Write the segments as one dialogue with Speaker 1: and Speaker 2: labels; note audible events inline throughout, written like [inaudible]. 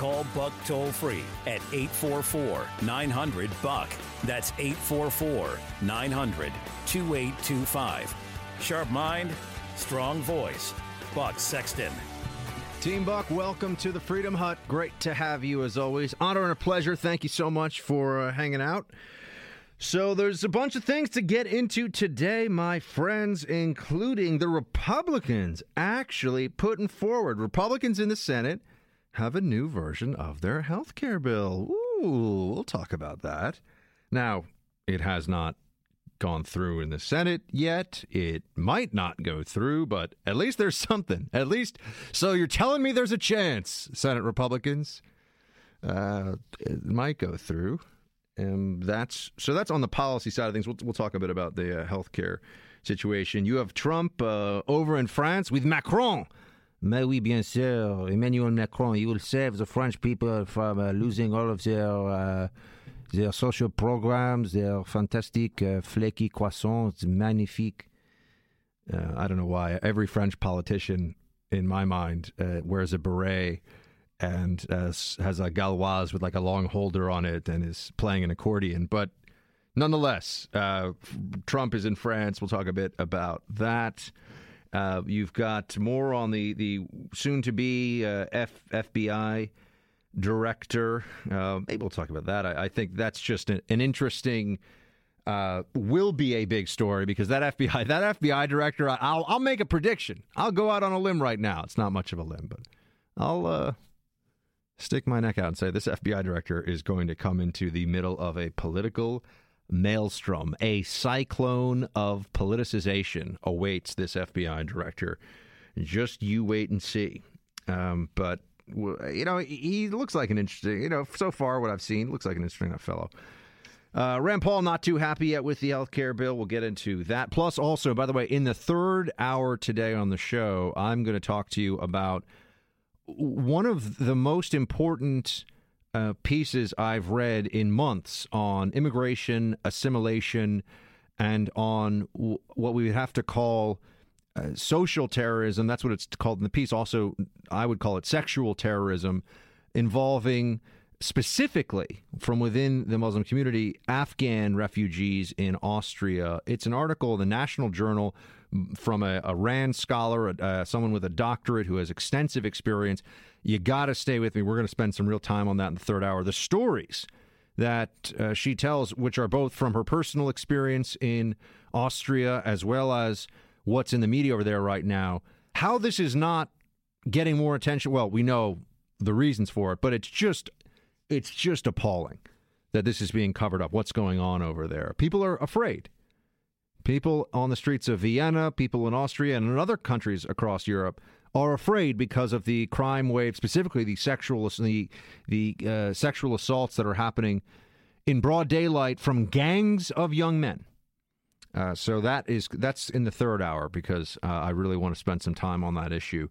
Speaker 1: Call Buck toll free at 844 900 Buck. That's 844 900 2825. Sharp mind, strong voice. Buck Sexton.
Speaker 2: Team Buck, welcome to the Freedom Hut. Great to have you as always. Honor and a pleasure. Thank you so much for uh, hanging out. So, there's a bunch of things to get into today, my friends, including the Republicans actually putting forward. Republicans in the Senate have a new version of their health care bill. Ooh, we'll talk about that. Now, it has not gone through in the Senate yet. It might not go through, but at least there's [laughs] something. At least, so you're telling me there's a chance, Senate Republicans. Uh, it might go through. And that's so that's on the policy side of things. We'll, we'll talk a bit about the uh, healthcare situation. You have Trump uh, over in France with Macron. Mais oui, bien sûr, Emmanuel Macron. He will save the French people from uh, losing all of their uh, their social programs, their fantastic uh, flaky croissants, magnifique. Uh, I don't know why every French politician, in my mind, wears a beret and uh, has a gauloise with like a long holder on it and is playing an accordion. But nonetheless, uh, Trump is in France. We'll talk a bit about that. Uh, you've got more on the, the soon to be uh, F- FBI director. Uh, maybe we'll talk about that. I, I think that's just an, an interesting. Uh, will be a big story because that FBI that FBI director I'll I'll make a prediction. I'll go out on a limb right now. It's not much of a limb, but I'll uh, stick my neck out and say this FBI director is going to come into the middle of a political maelstrom. A cyclone of politicization awaits this FBI director. Just you wait and see. Um, but you know, he looks like an interesting. You know, so far what I've seen looks like an interesting fellow. Uh, Rand Paul not too happy yet with the health care bill. We'll get into that. Plus, also, by the way, in the third hour today on the show, I'm going to talk to you about one of the most important uh, pieces I've read in months on immigration, assimilation, and on w- what we would have to call uh, social terrorism. That's what it's called in the piece. Also, I would call it sexual terrorism involving specifically from within the Muslim community Afghan refugees in Austria. It's an article in the National Journal from a, a Rand scholar, uh, someone with a doctorate who has extensive experience. You got to stay with me. We're going to spend some real time on that in the third hour. The stories that uh, she tells, which are both from her personal experience in Austria as well as what's in the media over there right now, how this is not getting more attention. Well, we know the reasons for it, but it's just it's just appalling that this is being covered up. What's going on over there? People are afraid. People on the streets of Vienna, people in Austria, and in other countries across Europe are afraid because of the crime wave, specifically the sexual the the uh, sexual assaults that are happening in broad daylight from gangs of young men. Uh, so that is that's in the third hour because uh, I really want to spend some time on that issue.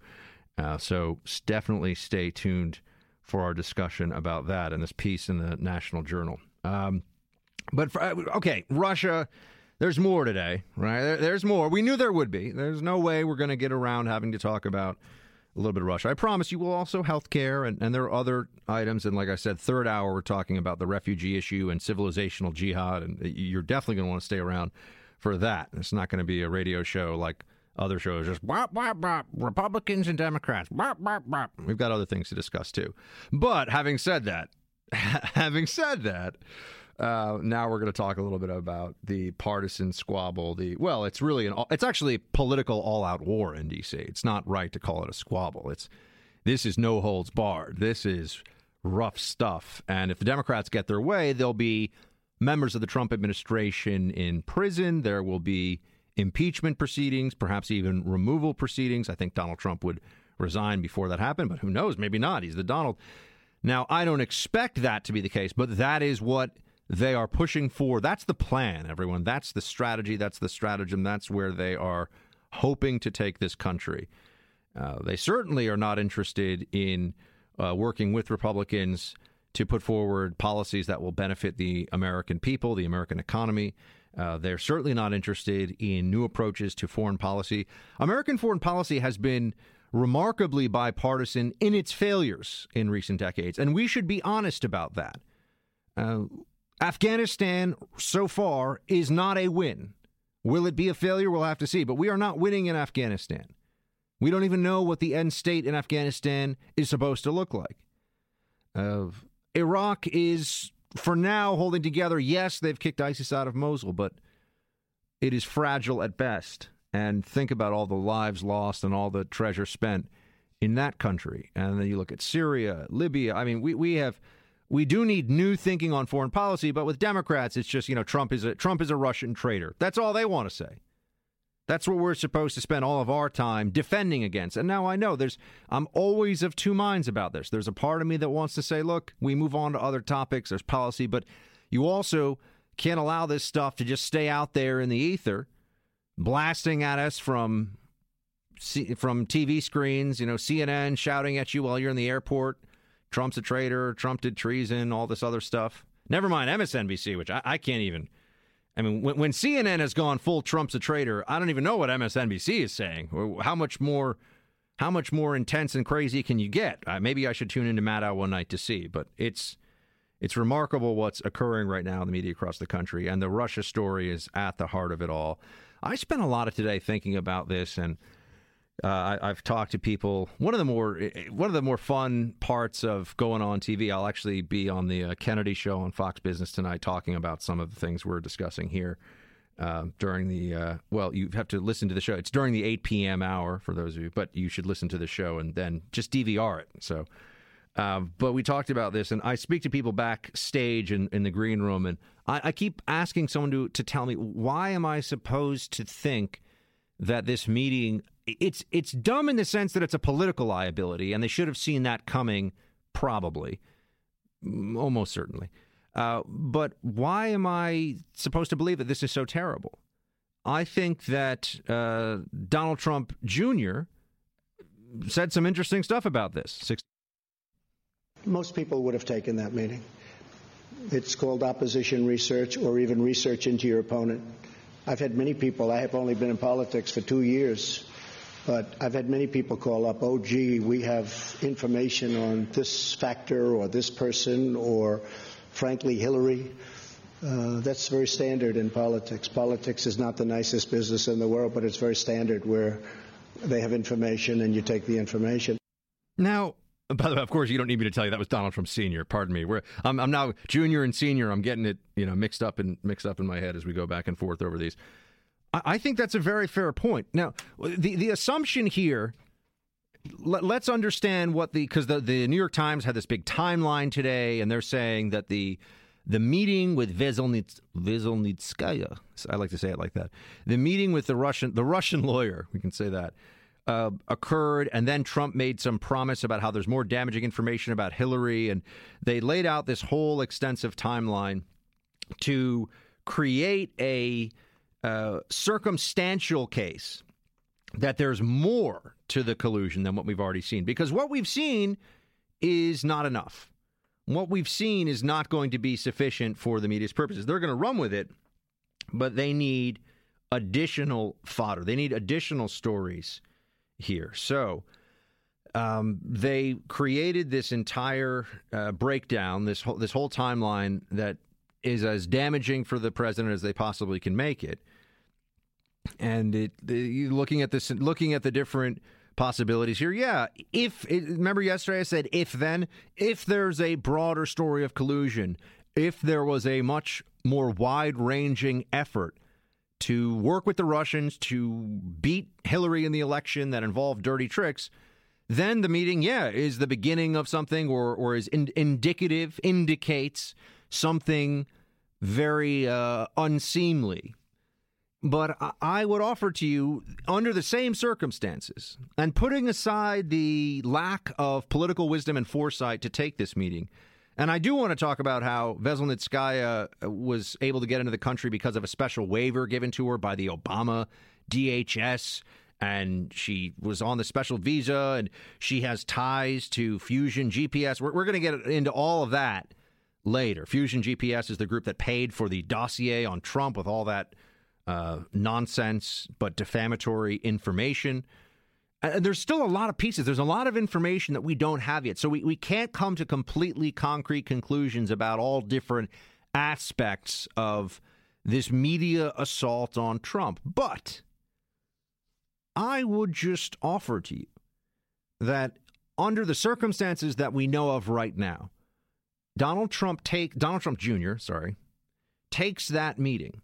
Speaker 2: Uh, so definitely stay tuned for our discussion about that and this piece in the National Journal. Um, but for, uh, okay, Russia there's more today, right? There, there's more. We knew there would be. There's no way we're going to get around having to talk about a little bit of Russia. I promise you will also health care, and, and there are other items. And like I said, third hour, we're talking about the refugee issue and civilizational jihad. And you're definitely going to want to stay around for that. It's not going to be a radio show like other shows, just bop, bop, bop, Republicans and Democrats. Bop, bop, bop. We've got other things to discuss too. But having said that, [laughs] having said that, uh, now we're going to talk a little bit about the partisan squabble. The well, it's really an it's actually a political all-out war in D.C. It's not right to call it a squabble. It's this is no holds barred. This is rough stuff. And if the Democrats get their way, there'll be members of the Trump administration in prison. There will be impeachment proceedings, perhaps even removal proceedings. I think Donald Trump would resign before that happened, but who knows? Maybe not. He's the Donald. Now, I don't expect that to be the case, but that is what they are pushing for. That's the plan, everyone. That's the strategy. That's the stratagem. That's where they are hoping to take this country. Uh, they certainly are not interested in uh, working with Republicans to put forward policies that will benefit the American people, the American economy. Uh, they're certainly not interested in new approaches to foreign policy. American foreign policy has been remarkably bipartisan in its failures in recent decades, and we should be honest about that. Uh, Afghanistan, so far, is not a win. Will it be a failure? We'll have to see. But we are not winning in Afghanistan. We don't even know what the end state in Afghanistan is supposed to look like. Uh, Iraq is, for now, holding together. Yes, they've kicked ISIS out of Mosul, but it is fragile at best. And think about all the lives lost and all the treasure spent in that country. And then you look at Syria, Libya. I mean, we, we have we do need new thinking on foreign policy, but with Democrats, it's just, you know, Trump is a Trump is a Russian traitor. That's all they want to say. That's what we're supposed to spend all of our time defending against. And now I know there's, I'm always of two minds about this. There's a part of me that wants to say, look, we move on to other topics, there's policy, but you also can't allow this stuff to just stay out there in the ether, blasting at us from, from TV screens, you know, CNN shouting at you while you're in the airport. Trump's a traitor, Trump did treason, all this other stuff. Never mind MSNBC, which I, I can't even I mean, when, when, CNN has gone full Trump's a traitor, I don't even know what MSNBC is saying. How much more, how much more intense and crazy can you get? Uh, maybe I should tune into Maddow one night to see. But it's it's remarkable what's occurring right now in the media across the country, and the Russia story is at the heart of it all. I spent a lot of today thinking about this and uh, I, have talked to people. One of the more eh, eh, one of the more fun parts of going on TV. I'll actually be on the uh, Kennedy show on Fox Business tonight, talking about some of the things we're discussing here uh, during the. Uh, well, you have to listen to the show. It's during the 8 p.m. hour for those of you, but you should listen to the show and then just DVR it. So. Uh, but we talked about this, and I speak to people backstage in, in the green room, and I, I keep asking someone to, to tell me why am I supposed to think that this meeting it's it's dumb in the sense that it's a political liability, and they should have seen that coming, probably, almost certainly. Uh, but why am I supposed to believe that this is so terrible? I think that uh, Donald Trump Jr. said some interesting stuff about this.
Speaker 3: Most people would have taken that meeting. It's called opposition research or even research into your opponent. I've had many people, I have only been in politics for two years, but I've had many people call up, oh, gee, we have information on this factor or this person or, frankly, Hillary. Uh, that's very standard in politics. Politics is not the nicest business in the world, but it's very standard where they have information and you take the information.
Speaker 2: Now, by the way, of course, you don't need me to tell you that was Donald Trump Senior. Pardon me. We're, I'm, I'm now junior and senior. I'm getting it, you know, mixed up and mixed up in my head as we go back and forth over these. I think that's a very fair point. Now, the the assumption here. Let, us understand what the because the, the New York Times had this big timeline today, and they're saying that the the meeting with Veselnitskaya, I like to say it like that. The meeting with the Russian the Russian lawyer, we can say that, uh, occurred, and then Trump made some promise about how there's more damaging information about Hillary, and they laid out this whole extensive timeline to create a circumstantial case that there's more to the collusion than what we've already seen. Because what we've seen is not enough. What we've seen is not going to be sufficient for the media's purposes. They're going to run with it, but they need additional fodder. They need additional stories here. So um, they created this entire uh, breakdown, this whole, this whole timeline that is as damaging for the president as they possibly can make it. And it, the, looking at this, looking at the different possibilities here, yeah. If it, remember yesterday, I said if then, if there's a broader story of collusion, if there was a much more wide-ranging effort to work with the Russians to beat Hillary in the election that involved dirty tricks, then the meeting, yeah, is the beginning of something or, or is in, indicative, indicates something very uh, unseemly. But I would offer to you, under the same circumstances, and putting aside the lack of political wisdom and foresight to take this meeting, and I do want to talk about how Veselnitskaya uh, was able to get into the country because of a special waiver given to her by the Obama DHS. And she was on the special visa and she has ties to Fusion GPS. We're, we're going to get into all of that later. Fusion GPS is the group that paid for the dossier on Trump with all that uh, nonsense but defamatory information. And there's still a lot of pieces. There's a lot of information that we don't have yet. So we, we can't come to completely concrete conclusions about all different aspects of this media assault on Trump. But I would just offer to you that under the circumstances that we know of right now, Donald Trump take Donald Trump Jr. Sorry, takes that meeting,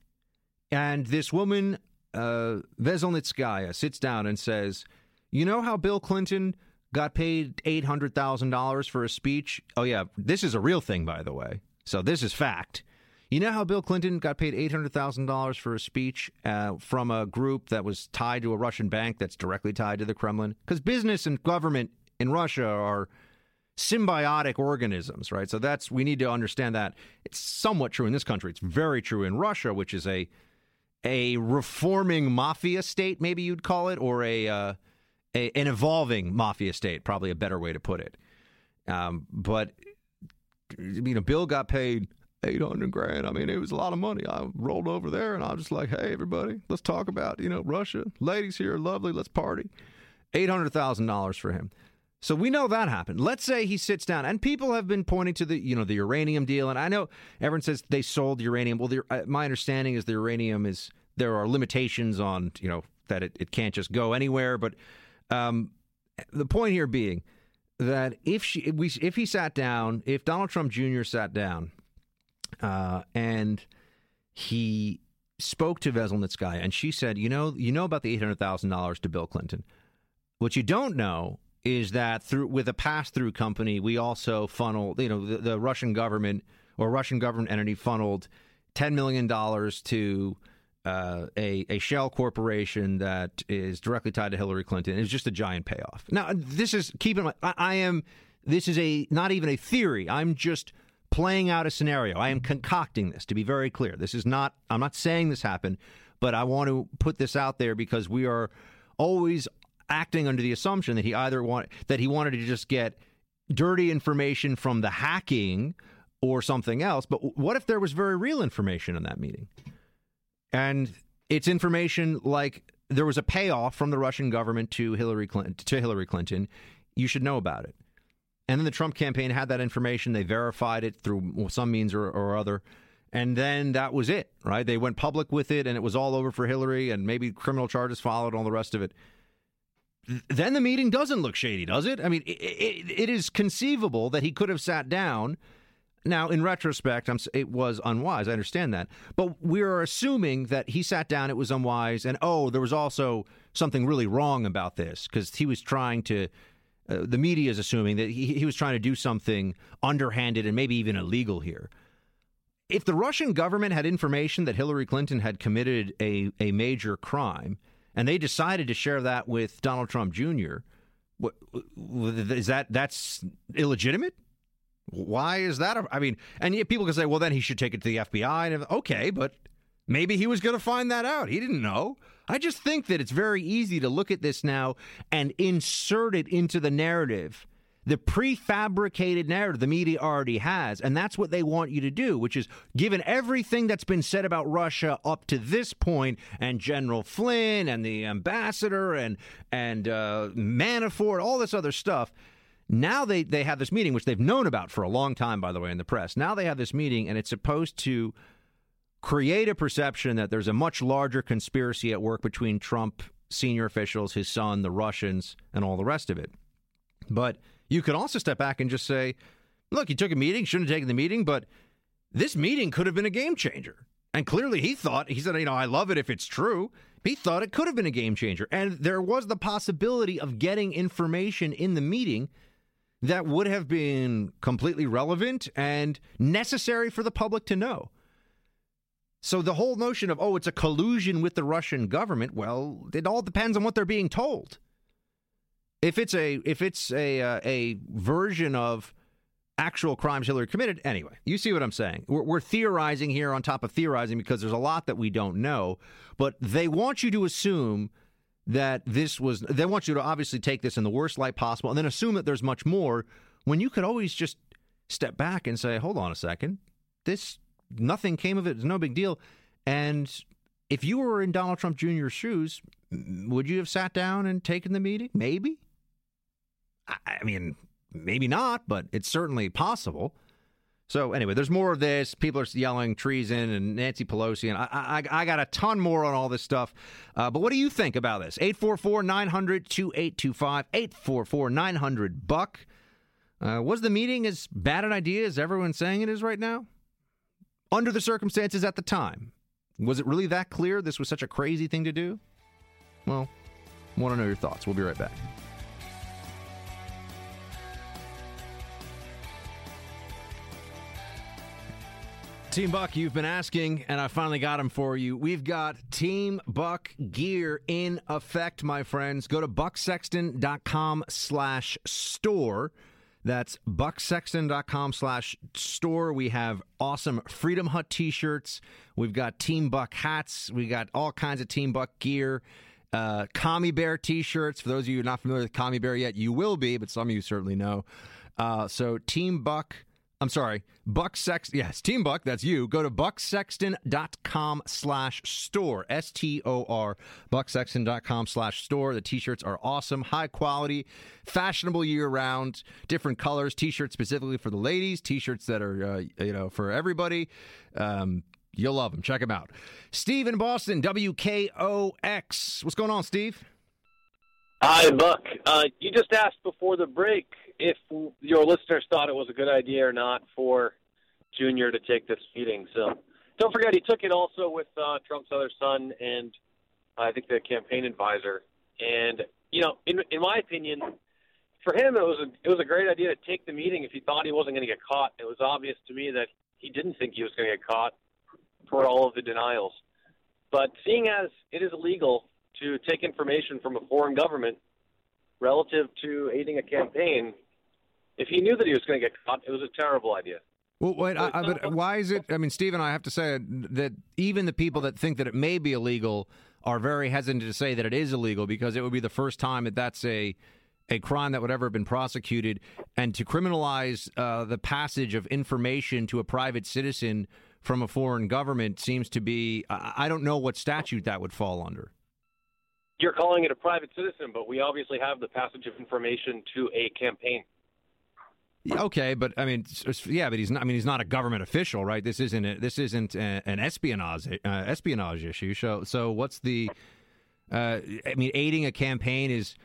Speaker 2: and this woman uh, Veselnitskaya sits down and says, "You know how Bill Clinton got paid eight hundred thousand dollars for a speech? Oh yeah, this is a real thing, by the way. So this is fact." You know how Bill Clinton got paid $800,000 for a speech uh, from a group that was tied to a Russian bank that's directly tied to the Kremlin? Because business and government in Russia are symbiotic organisms, right? So that's we need to understand that it's somewhat true in this country. It's very true in Russia, which is a a reforming mafia state, maybe you'd call it, or a, uh, a an evolving mafia state, probably a better way to put it. Um, but you know, Bill got paid eight hundred grand. I mean, it was a lot of money. I rolled over there and I was just like, "Hey, everybody, let's talk about you know Russia. Ladies here, lovely. Let's party." Eight hundred thousand dollars for him. So we know that happened. Let's say he sits down, and people have been pointing to the you know the uranium deal, and I know everyone says they sold uranium. Well, the, uh, my understanding is the uranium is there are limitations on you know that it, it can't just go anywhere. But um, the point here being that if she if we if he sat down, if Donald Trump Jr. sat down, uh, and he spoke to Veselnitskaya, and she said, you know, you know about the eight hundred thousand dollars to Bill Clinton. What you don't know is that through with a pass through company, we also funnel, you know, the, the, Russian government or Russian government entity funneled ten million dollars to uh, a a shell corporation that is directly tied to Hillary Clinton. It's just a giant payoff. Now, this is keep in mind. I, I am. This is a not even a theory. I'm just playing out a scenario. I am concocting this to be very clear. This is not. I'm not saying this happened, but I want to put this out there because we are always acting under the assumption that he either want that he wanted to just get dirty information from the hacking or something else. But what if there was very real information in that meeting? And it's information like there was a payoff from the Russian government to Hillary Clinton to Hillary Clinton. You should know about it. And then the Trump campaign had that information. They verified it through some means or, or other. And then that was it, right? They went public with it and it was all over for Hillary and maybe criminal charges followed, all the rest of it then the meeting doesn't look shady, does it? I mean, it, it, it is conceivable that he could have sat down. Now, in retrospect, I'm, it was unwise. I understand that. But we are assuming that he sat down, it was unwise, and oh, there was also something really wrong about this because he was trying to. Uh, the media is assuming that he, he was trying to do something underhanded and maybe even illegal here. If the Russian government had information that Hillary Clinton had committed a, a major crime, and they decided to share that with Donald Trump Jr. What, is that that's illegitimate? Why is that? I mean, and people can say, well, then he should take it to the FBI. And okay, but maybe he was going to find that out. He didn't know. I just think that it's very easy to look at this now and insert it into the narrative the prefabricated narrative the media already has. And that's what they want you to do, which is given everything that's been said about Russia up to this point, and General Flynn and the ambassador and, and uh, Manafort, all this other stuff. Now they, they have this meeting, which they've known about for a long time, by the way, in the press. Now they have this meeting, and it's supposed to create a perception that there's a much larger conspiracy at work between Trump senior officials, his son, the Russians, and all the rest of it. But you could also step back and just say, look, he took a meeting, shouldn't have taken the meeting, but this meeting could have been a game changer. And clearly he thought, he said, you know, I love it if it's true. He thought it could have been a game changer. And there was the possibility of getting information in the meeting that would have been completely relevant and necessary for the public to know. So the whole notion of oh, it's a collusion with the Russian government. Well, it all depends on what they're being told. If it's a if it's a uh, a version of actual crimes Hillary committed, anyway, you see what I'm saying. We're, we're theorizing here on top of theorizing because there's a lot that we don't know. But they want you to assume that this was. They want you to obviously take this in the worst light possible, and then assume that there's much more. When you could always just step back and say, "Hold on a second, this nothing came of it. It's no big deal." And if you were in Donald Trump Jr.'s shoes, would you have sat down and taken the meeting? Maybe. I mean, maybe not, but it's certainly possible. So anyway, there's more of this. People are yelling treason and Nancy Pelosi, and I, I, I got a ton more on all this stuff. Uh, but what do you think about this? 844-900-2825, 844-900-BUCK. Uh, was the meeting as bad an idea as everyone's saying it is right now? Under the circumstances at the time, was it really that clear this was such a crazy thing to do? Well, want to know your thoughts. We'll be right back. Team Buck, you've been asking, and I finally got them for you. We've got Team Buck gear in effect, my friends. Go to bucksexton.com slash store. That's bucksexton.com slash store. We have awesome Freedom Hut t-shirts. We've got Team Buck hats. We got all kinds of Team Buck gear. Uh, Commie Bear t-shirts. For those of you not familiar with Commie Bear yet, you will be, but some of you certainly know. Uh, so Team Buck I'm sorry, Buck Sexton. Yes, Team Buck, that's you. Go to bucksexton.com slash store. S T O R, bucksexton.com slash store. The t shirts are awesome, high quality, fashionable year round, different colors. T shirts specifically for the ladies, t shirts that are, uh, you know, for everybody. Um, you'll love them. Check them out. Steve in Boston, WKOX. What's going on, Steve?
Speaker 4: Hi, Buck. Uh, you just asked before the break if your listeners thought it was a good idea or not for Junior to take this meeting. So don't forget, he took it also with uh, Trump's other son and I think the campaign advisor. And you know, in in my opinion, for him, it was a it was a great idea to take the meeting if he thought he wasn't going to get caught. It was obvious to me that he didn't think he was going to get caught for all of the denials. But seeing as it is illegal to take information from a foreign government relative to aiding a campaign, if he knew that he was going to get caught, it was a terrible idea.
Speaker 2: Well, wait, I, I, but why is it? I mean, Stephen, I have to say that even the people that think that it may be illegal are very hesitant to say that it is illegal because it would be the first time that that's a a crime that would ever have been prosecuted, and to criminalize uh, the passage of information to a private citizen from a foreign government seems to be. I don't know what statute that would fall under
Speaker 4: you're calling it a private citizen, but we obviously have the passage of information to a campaign.
Speaker 2: Okay, but I mean, yeah, but he's not. I mean, he's not a government official, right? This isn't. A, this isn't a, an espionage uh, espionage issue. So, so what's the? Uh, I mean, aiding a campaign is,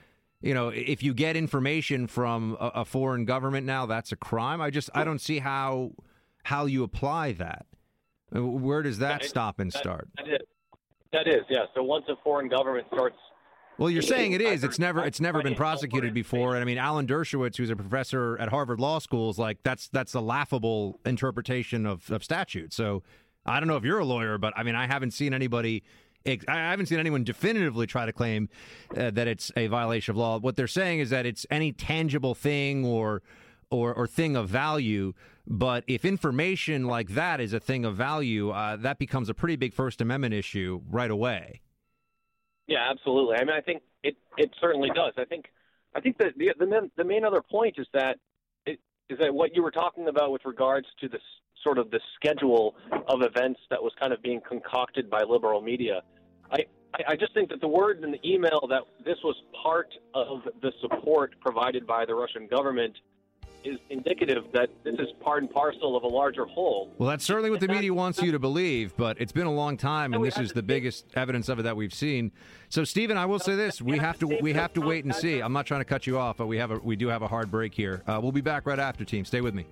Speaker 2: you know, if you get information from a, a foreign government now, that's a crime. I just I don't see how how you apply that. Uh, where does that, stop and start?
Speaker 4: That, that is, that is, yeah. So once a foreign government starts
Speaker 2: well, you're saying it is. It's never it's never been prosecuted before. And I mean, Alan Dershowitz, who's a professor at Harvard Law School, is like that's that's a laughable interpretation of, of statute. So I don't know if you're a lawyer, but I mean, I haven't seen anybody. I haven't seen anyone definitively try to claim uh, that it's a violation of law. What they're saying is that it's any tangible thing or or, or thing of value. But if information like that is a thing of value, uh, that becomes a pretty big First Amendment issue right away.
Speaker 4: Yeah, absolutely. I mean, I think it it certainly does. I think I think that the the main, the main other point is that it, is that what you were talking about with regards to this sort of the schedule of events that was kind of being concocted by liberal media. I I just think that the word in the email that this was part of the support provided by the Russian government is indicative that this is part and parcel of a larger whole.
Speaker 2: Well, that's certainly what the media wants you to believe, but it's been a long time, and this is the biggest evidence of it that we've seen. So, Stephen, I will say this: we have to we have to wait and see. I'm not trying to cut you off, but we have a we do have a hard break here. Uh, we'll be back right after, team. Stay with me.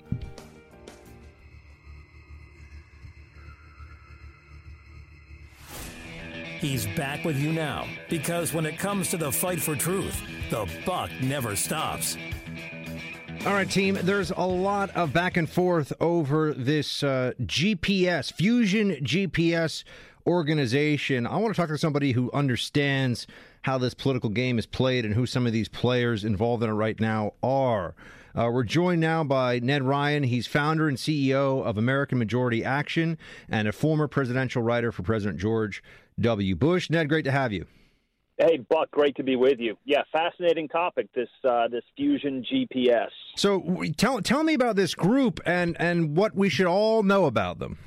Speaker 1: He's back with you now because when it comes to the fight for truth, the buck never stops.
Speaker 2: All right, team. There's a lot of back and forth over this uh, GPS, Fusion GPS organization. I want to talk to somebody who understands how this political game is played and who some of these players involved in it right now are. Uh, we're joined now by Ned Ryan. He's founder and CEO of American Majority Action and a former presidential writer for President George W. Bush. Ned, great to have you.
Speaker 5: Hey, Buck, great to be with you. Yeah, fascinating topic. This uh, this fusion GPS.
Speaker 2: So tell tell me about this group and and what we should all know about them.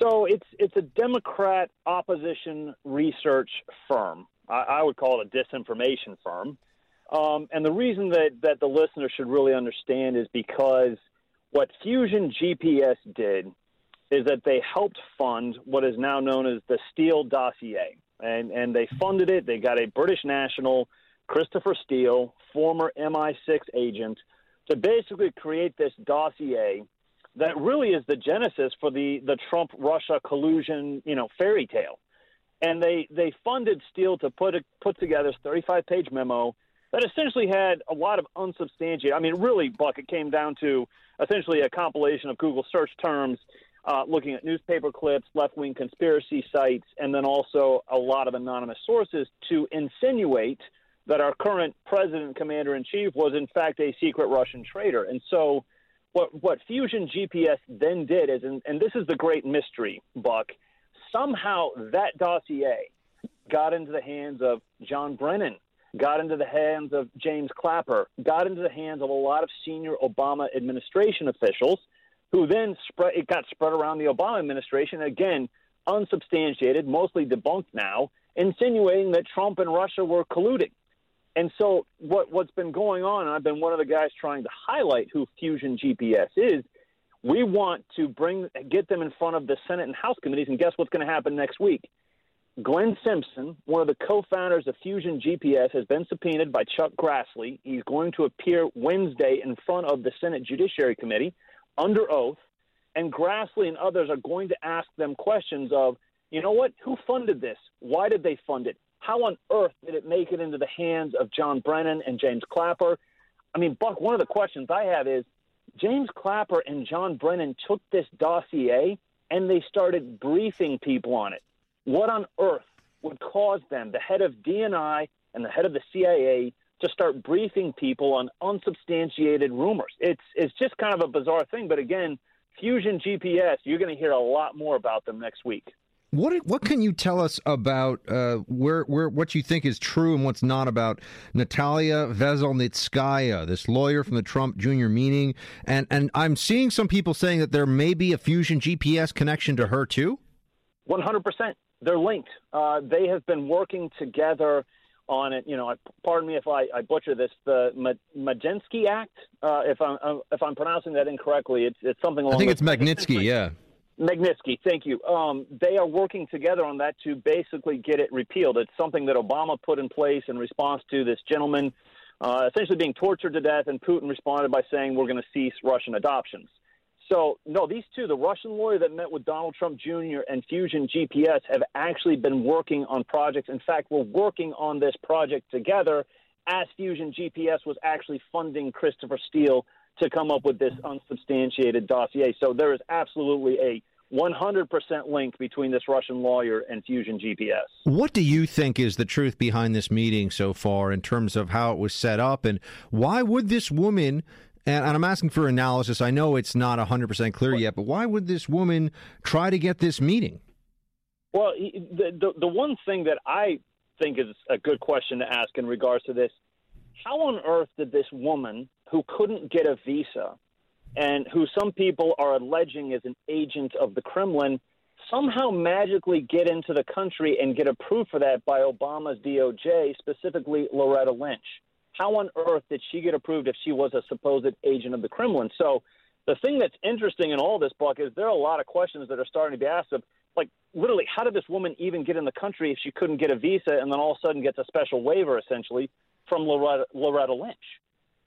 Speaker 5: So it's it's a Democrat opposition research firm. I, I would call it a disinformation firm. Um, and the reason that that the listener should really understand is because what Fusion GPS did is that they helped fund what is now known as the Steele dossier and and they funded it. They got a British national, Christopher Steele, former MI6 agent, to basically create this dossier that really is the genesis for the the Trump Russia collusion, you know, fairy tale. And they they funded Steele to put a, put together this 35 page memo that essentially had a lot of unsubstantiated. I mean, really, Buck, it came down to essentially a compilation of Google search terms uh, looking at newspaper clips, left wing conspiracy sites, and then also a lot of anonymous sources to insinuate that our current president, commander in chief, was in fact a secret Russian traitor. And so, what what Fusion GPS then did is, and, and this is the great mystery, Buck. Somehow that dossier got into the hands of John Brennan, got into the hands of James Clapper, got into the hands of a lot of senior Obama administration officials who then spread it got spread around the Obama administration again, unsubstantiated, mostly debunked now, insinuating that Trump and Russia were colluding. And so what what's been going on, and I've been one of the guys trying to highlight who Fusion GPS is. We want to bring get them in front of the Senate and House committees, and guess what's going to happen next week? Glenn Simpson, one of the co-founders of Fusion GPS, has been subpoenaed by Chuck Grassley. He's going to appear Wednesday in front of the Senate Judiciary Committee under oath, and Grassley and others are going to ask them questions of, you know what, who funded this? Why did they fund it? How on earth did it make it into the hands of John Brennan and James Clapper? I mean, Buck, one of the questions I have is James Clapper and John Brennan took this dossier and they started briefing people on it. What on earth would cause them, the head of DNI and the head of the CIA, to start briefing people on unsubstantiated rumors. It's it's just kind of a bizarre thing. But again, Fusion GPS, you're going to hear a lot more about them next week.
Speaker 2: What what can you tell us about uh, where where what you think is true and what's not about Natalia Veselnitskaya, this lawyer from the Trump Jr. meeting, and and I'm seeing some people saying that there may be a Fusion GPS connection to her too.
Speaker 5: One hundred percent, they're linked. Uh, they have been working together on it. You know, pardon me if I, I butcher this. The Magnitsky Act, uh, if I'm uh, if I'm pronouncing that incorrectly, it's it's something. Along
Speaker 2: I think it's Magnitsky. Yeah.
Speaker 5: Magnitsky, thank you. Um, they are working together on that to basically get it repealed. It's something that Obama put in place in response to this gentleman uh, essentially being tortured to death, and Putin responded by saying, "We're going to cease Russian adoptions." So, no, these two, the Russian lawyer that met with Donald Trump Jr. and Fusion GPS, have actually been working on projects. In fact, we're working on this project together as Fusion GPS was actually funding Christopher Steele to come up with this unsubstantiated dossier. So there is absolutely a 100% link between this Russian lawyer and Fusion GPS.
Speaker 2: What do you think is the truth behind this meeting so far in terms of how it was set up? And why would this woman and, and I'm asking for analysis. I know it's not 100% clear yet, but why would this woman try to get this meeting?
Speaker 5: Well, the, the, the one thing that I think is a good question to ask in regards to this how on earth did this woman who couldn't get a visa and who some people are alleging is an agent of the Kremlin somehow magically get into the country and get approved for that by Obama's DOJ, specifically Loretta Lynch? How on earth did she get approved if she was a supposed agent of the Kremlin? So the thing that's interesting in all this, Buck, is there are a lot of questions that are starting to be asked of, like, literally, how did this woman even get in the country if she couldn't get a visa and then all of a sudden gets a special waiver, essentially, from Loretta, Loretta Lynch?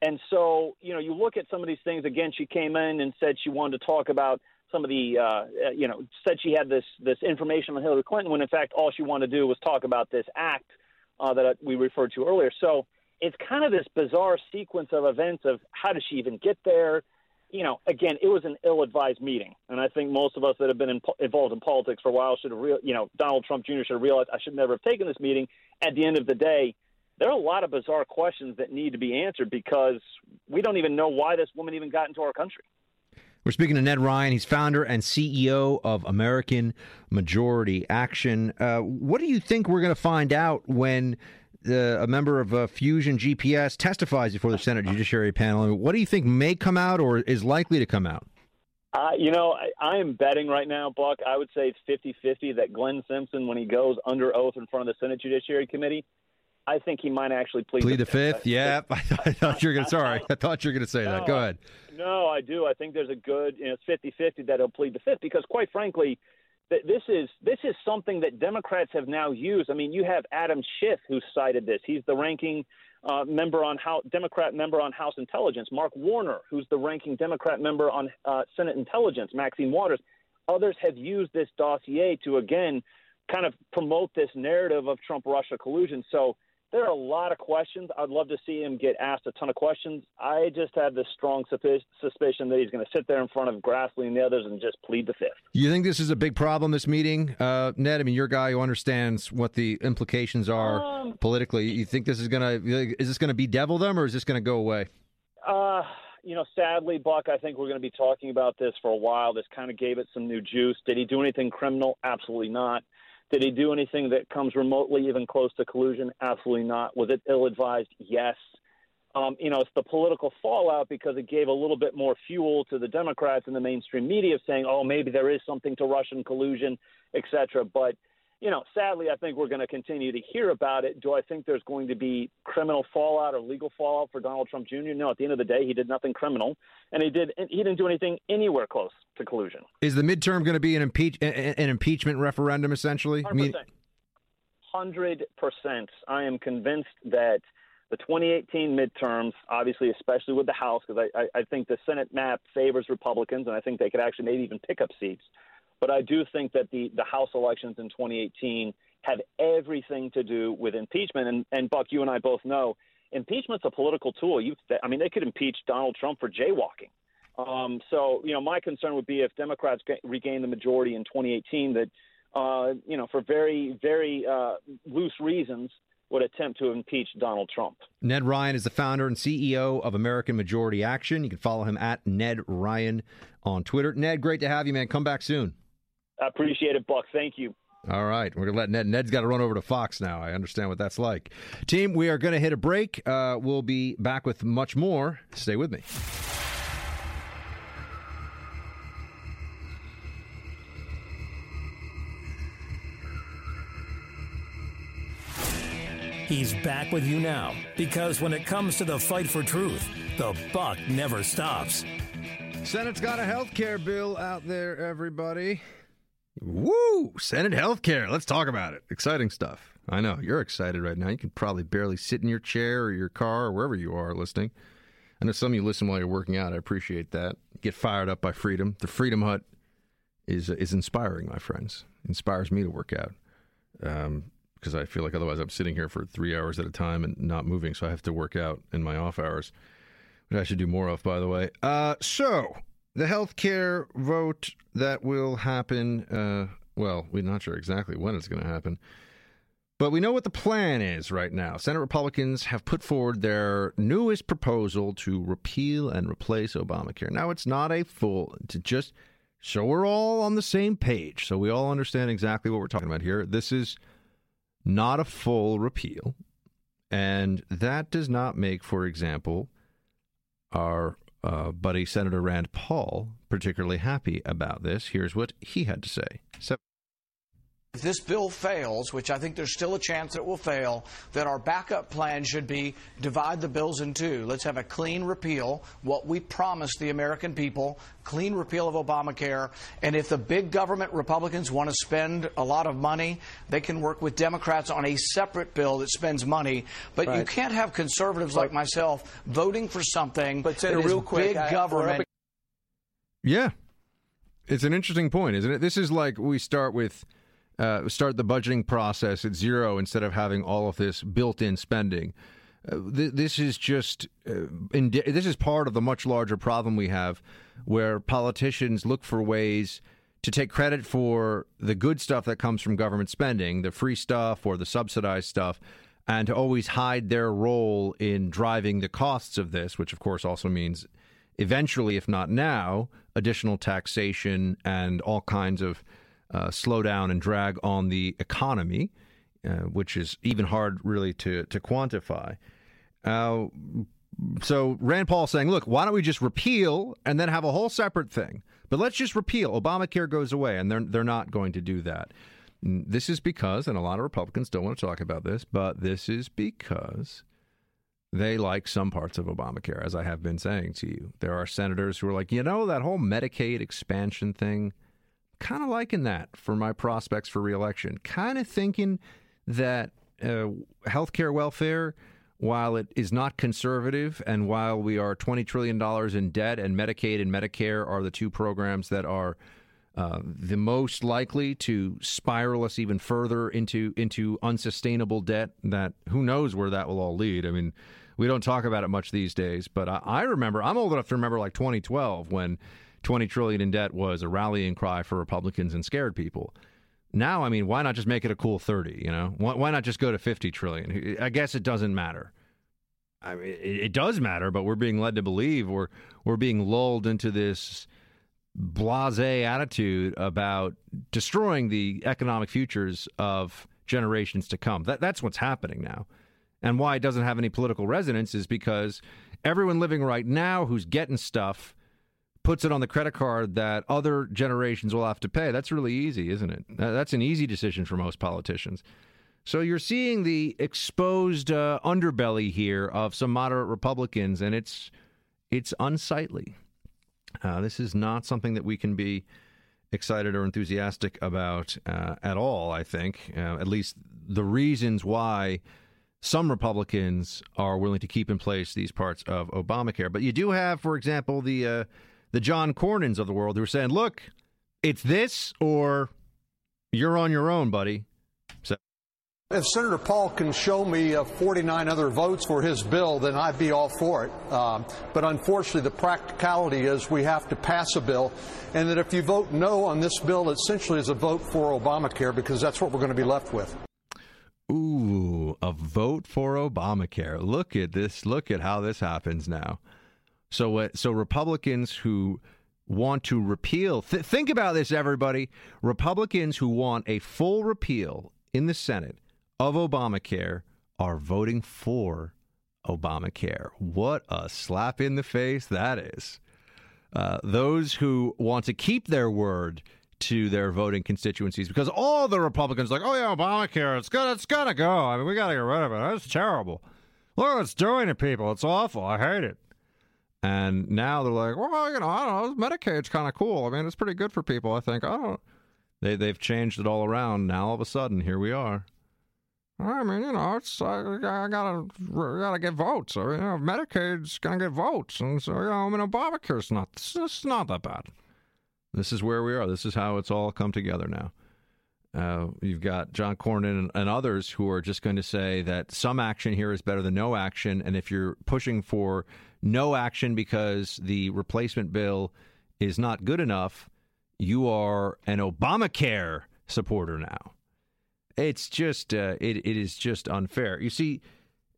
Speaker 5: And so, you know, you look at some of these things. Again, she came in and said she wanted to talk about some of the, uh, you know, said she had this this information on Hillary Clinton when in fact all she wanted to do was talk about this act uh, that we referred to earlier. So it's kind of this bizarre sequence of events of how does she even get there? You know, again, it was an ill-advised meeting, and I think most of us that have been in, involved in politics for a while should have, real, you know, Donald Trump Jr. should have realized I should never have taken this meeting. At the end of the day, there are a lot of bizarre questions that need to be answered because we don't even know why this woman even got into our country.
Speaker 2: We're speaking to Ned Ryan. He's founder and CEO of American Majority Action. Uh, what do you think we're going to find out when the, a member of uh, Fusion GPS testifies before the Senate Judiciary Panel? What do you think may come out or is likely to come out?
Speaker 5: Uh, you know, I, I am betting right now, Buck. I would say it's 50 50 that Glenn Simpson, when he goes under oath in front of the Senate Judiciary Committee, I think he might actually plead,
Speaker 2: plead
Speaker 5: the,
Speaker 2: the fifth. Yeah, [laughs] I, I thought you were going to. Sorry, I thought you were going to say
Speaker 5: no,
Speaker 2: that. Go ahead.
Speaker 5: No, I do. I think there's a good, you know, it's 50-50 that he'll plead the fifth because, quite frankly, this is this is something that Democrats have now used. I mean, you have Adam Schiff who cited this. He's the ranking uh, member on House Democrat member on House Intelligence. Mark Warner, who's the ranking Democrat member on uh, Senate Intelligence. Maxine Waters. Others have used this dossier to again kind of promote this narrative of Trump-Russia collusion. So there are a lot of questions. I'd love to see him get asked a ton of questions. I just have this strong suspicion that he's going to sit there in front of Grassley and the others and just plead the fifth.
Speaker 2: You think this is a big problem, this meeting, uh, Ned? I mean, you're a guy who understands what the implications are um, politically. You think this is going to is this going to bedevil them, or is this going to go away?
Speaker 5: Uh, you know, sadly, Buck, I think we're going to be talking about this for a while. This kind of gave it some new juice. Did he do anything criminal? Absolutely not. Did he do anything that comes remotely even close to collusion? Absolutely not. Was it ill advised? Yes. Um, you know, it's the political fallout because it gave a little bit more fuel to the Democrats and the mainstream media saying, oh, maybe there is something to Russian collusion, et cetera. But you know, sadly, I think we're going to continue to hear about it. Do I think there's going to be criminal fallout or legal fallout for Donald Trump Jr.? No. At the end of the day, he did nothing criminal, and he did he didn't do anything anywhere close to collusion.
Speaker 2: Is the midterm going to be an impeach an impeachment referendum essentially?
Speaker 5: 100%. I mean, hundred percent. I am convinced that the 2018 midterms, obviously, especially with the House, because I, I, I think the Senate map favors Republicans, and I think they could actually maybe even pick up seats. But I do think that the, the House elections in 2018 had everything to do with impeachment. And, and Buck, you and I both know impeachment's a political tool. You, I mean, they could impeach Donald Trump for jaywalking. Um, so, you know, my concern would be if Democrats regain the majority in 2018, that, uh, you know, for very, very uh, loose reasons, would attempt to impeach Donald Trump.
Speaker 2: Ned Ryan is the founder and CEO of American Majority Action. You can follow him at Ned Ryan on Twitter. Ned, great to have you, man. Come back soon.
Speaker 5: I appreciate it, Buck. Thank you.
Speaker 2: All right, we're gonna let Ned. Ned's got to run over to Fox now. I understand what that's like. Team, we are going to hit a break. Uh, we'll be back with much more. Stay with me.
Speaker 1: He's back with you now because when it comes to the fight for truth, the buck never stops.
Speaker 2: Senate's got a health care bill out there, everybody. Woo! Senate healthcare. Let's talk about it. Exciting stuff. I know you're excited right now. You can probably barely sit in your chair or your car or wherever you are listening. I know some of you listen while you're working out. I appreciate that. Get fired up by freedom. The Freedom Hut is is inspiring, my friends. inspires me to work out because um, I feel like otherwise I'm sitting here for three hours at a time and not moving. So I have to work out in my off hours, which I should do more of, by the way. Uh, so the health care vote that will happen, uh, well, we're not sure exactly when it's going to happen, but we know what the plan is right now. Senate Republicans have put forward their newest proposal to repeal and replace Obamacare. Now, it's not a full, to just so we're all on the same page, so we all understand exactly what we're talking about here. This is not a full repeal, and that does not make, for example, our uh, buddy Senator Rand Paul particularly happy about this. Here's what he had to say. So-
Speaker 6: if this bill fails, which I think there's still a chance it will fail, then our backup plan should be divide the bills in two. Let's have a clean repeal, what we promised the American people, clean repeal of Obamacare. And if the big government Republicans want to spend a lot of money, they can work with Democrats on a separate bill that spends money. But right. you can't have conservatives like myself voting for something but that is real quick, big I, government.
Speaker 2: Yeah. It's an interesting point, isn't it? This is like we start with uh, start the budgeting process at zero instead of having all of this built-in spending. Uh, th- this is just uh, this is part of the much larger problem we have, where politicians look for ways to take credit for the good stuff that comes from government spending, the free stuff or the subsidized stuff, and to always hide their role in driving the costs of this, which of course also means eventually, if not now, additional taxation and all kinds of uh, slowdown and drag on the economy, uh, which is even hard really to to quantify. Uh, so Rand Paul saying, look, why don't we just repeal and then have a whole separate thing? But let's just repeal. Obamacare goes away, and they're they're not going to do that. This is because, and a lot of Republicans don't want to talk about this, but this is because they like some parts of Obamacare, as I have been saying to you. There are senators who are like, you know, that whole Medicaid expansion thing, kind of liking that for my prospects for reelection. Kind of thinking that uh, health care welfare, while it is not conservative and while we are $20 trillion in debt and Medicaid and Medicare are the two programs that are uh, the most likely to spiral us even further into into unsustainable debt. That who knows where that will all lead. I mean, we don't talk about it much these days, but I, I remember I'm old enough to remember like 2012 when 20 trillion in debt was a rallying cry for Republicans and scared people. Now, I mean, why not just make it a cool 30? You know, why, why not just go to 50 trillion? I guess it doesn't matter. I mean, it, it does matter, but we're being led to believe we're we're being lulled into this blase attitude about destroying the economic futures of generations to come. That, that's what's happening now. And why it doesn't have any political resonance is because everyone living right now who's getting stuff puts it on the credit card that other generations will have to pay. That's really easy, isn't it? That's an easy decision for most politicians. So you're seeing the exposed uh, underbelly here of some moderate Republicans, and it's it's unsightly. Uh, this is not something that we can be excited or enthusiastic about uh, at all, I think. Uh, at least the reasons why some Republicans are willing to keep in place these parts of Obamacare. But you do have, for example, the uh, the John Cornyn's of the world who are saying, look, it's this or you're on your own, buddy. So.
Speaker 7: If Senator Paul can show me uh, 49 other votes for his bill, then I'd be all for it. Um, but unfortunately, the practicality is we have to pass a bill, and that if you vote no on this bill, essentially is a vote for Obamacare because that's what we're going to be left with.
Speaker 2: Ooh, a vote for Obamacare. Look at this. Look at how this happens now. So, so Republicans who want to repeal, th- think about this, everybody. Republicans who want a full repeal in the Senate of Obamacare are voting for Obamacare. What a slap in the face that is. Uh, those who want to keep their word to their voting constituencies because all the Republicans like, oh yeah, Obamacare, it's gonna, it's gonna go. I mean, we got to get rid of it. It's terrible. Look what it's doing to people. It's awful. I hate it. And now they're like, well, you know, I don't know. Medicaid's kind of cool. I mean, it's pretty good for people. I think. I don't. They they've changed it all around. Now all of a sudden, here we are. I mean, you know, it's I, I gotta I gotta get votes. Or, you know, Medicaid's gonna get votes, and so you know, I mean, Obamacare's not it's not that bad. This is where we are. This is how it's all come together now. Uh, you've got John Cornyn and, and, others who are just going to say that some action here is better than no action. And if you're pushing for no action because the replacement bill is not good enough, you are an Obamacare supporter now. It's just, uh, it, it is just unfair. You see,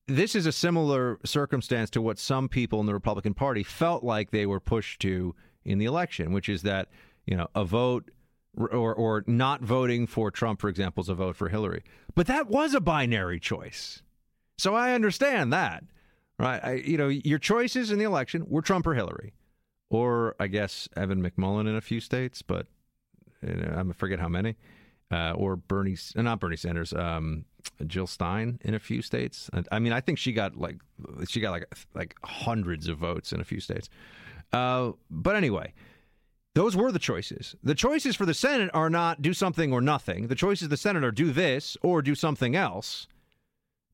Speaker 2: this is a similar circumstance to what some people in the Republican Party felt like they were pushed to in the election, which is that you know a vote or or not voting for Trump, for example, is a vote for Hillary. But that was a binary choice, so I understand that, right? I, you know, your choices in the election were Trump or Hillary, or I guess Evan McMullin in a few states, but you know, I forget how many, uh, or Bernie, uh, not Bernie Sanders, um, Jill Stein in a few states. I mean, I think she got like she got like like hundreds of votes in a few states. Uh, but anyway, those were the choices. The choices for the Senate are not do something or nothing. The choices of the Senate are do this or do something else.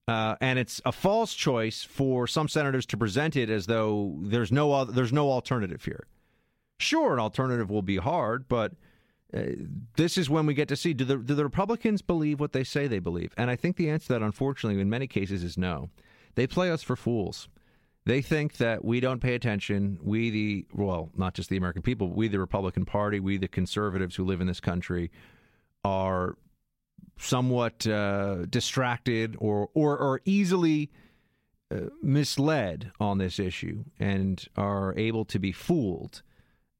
Speaker 2: Uh, and it's a false choice for some senators to present it as though there's no other, there's no alternative here. Sure, an alternative will be hard, but uh, this is when we get to see do the do the Republicans believe what they say they believe? And I think the answer to that, unfortunately, in many cases, is no. they play us for fools. They think that we don't pay attention. We, the, well, not just the American people, we, the Republican Party, we, the conservatives who live in this country, are somewhat uh, distracted or, or, or easily uh, misled on this issue and are able to be fooled.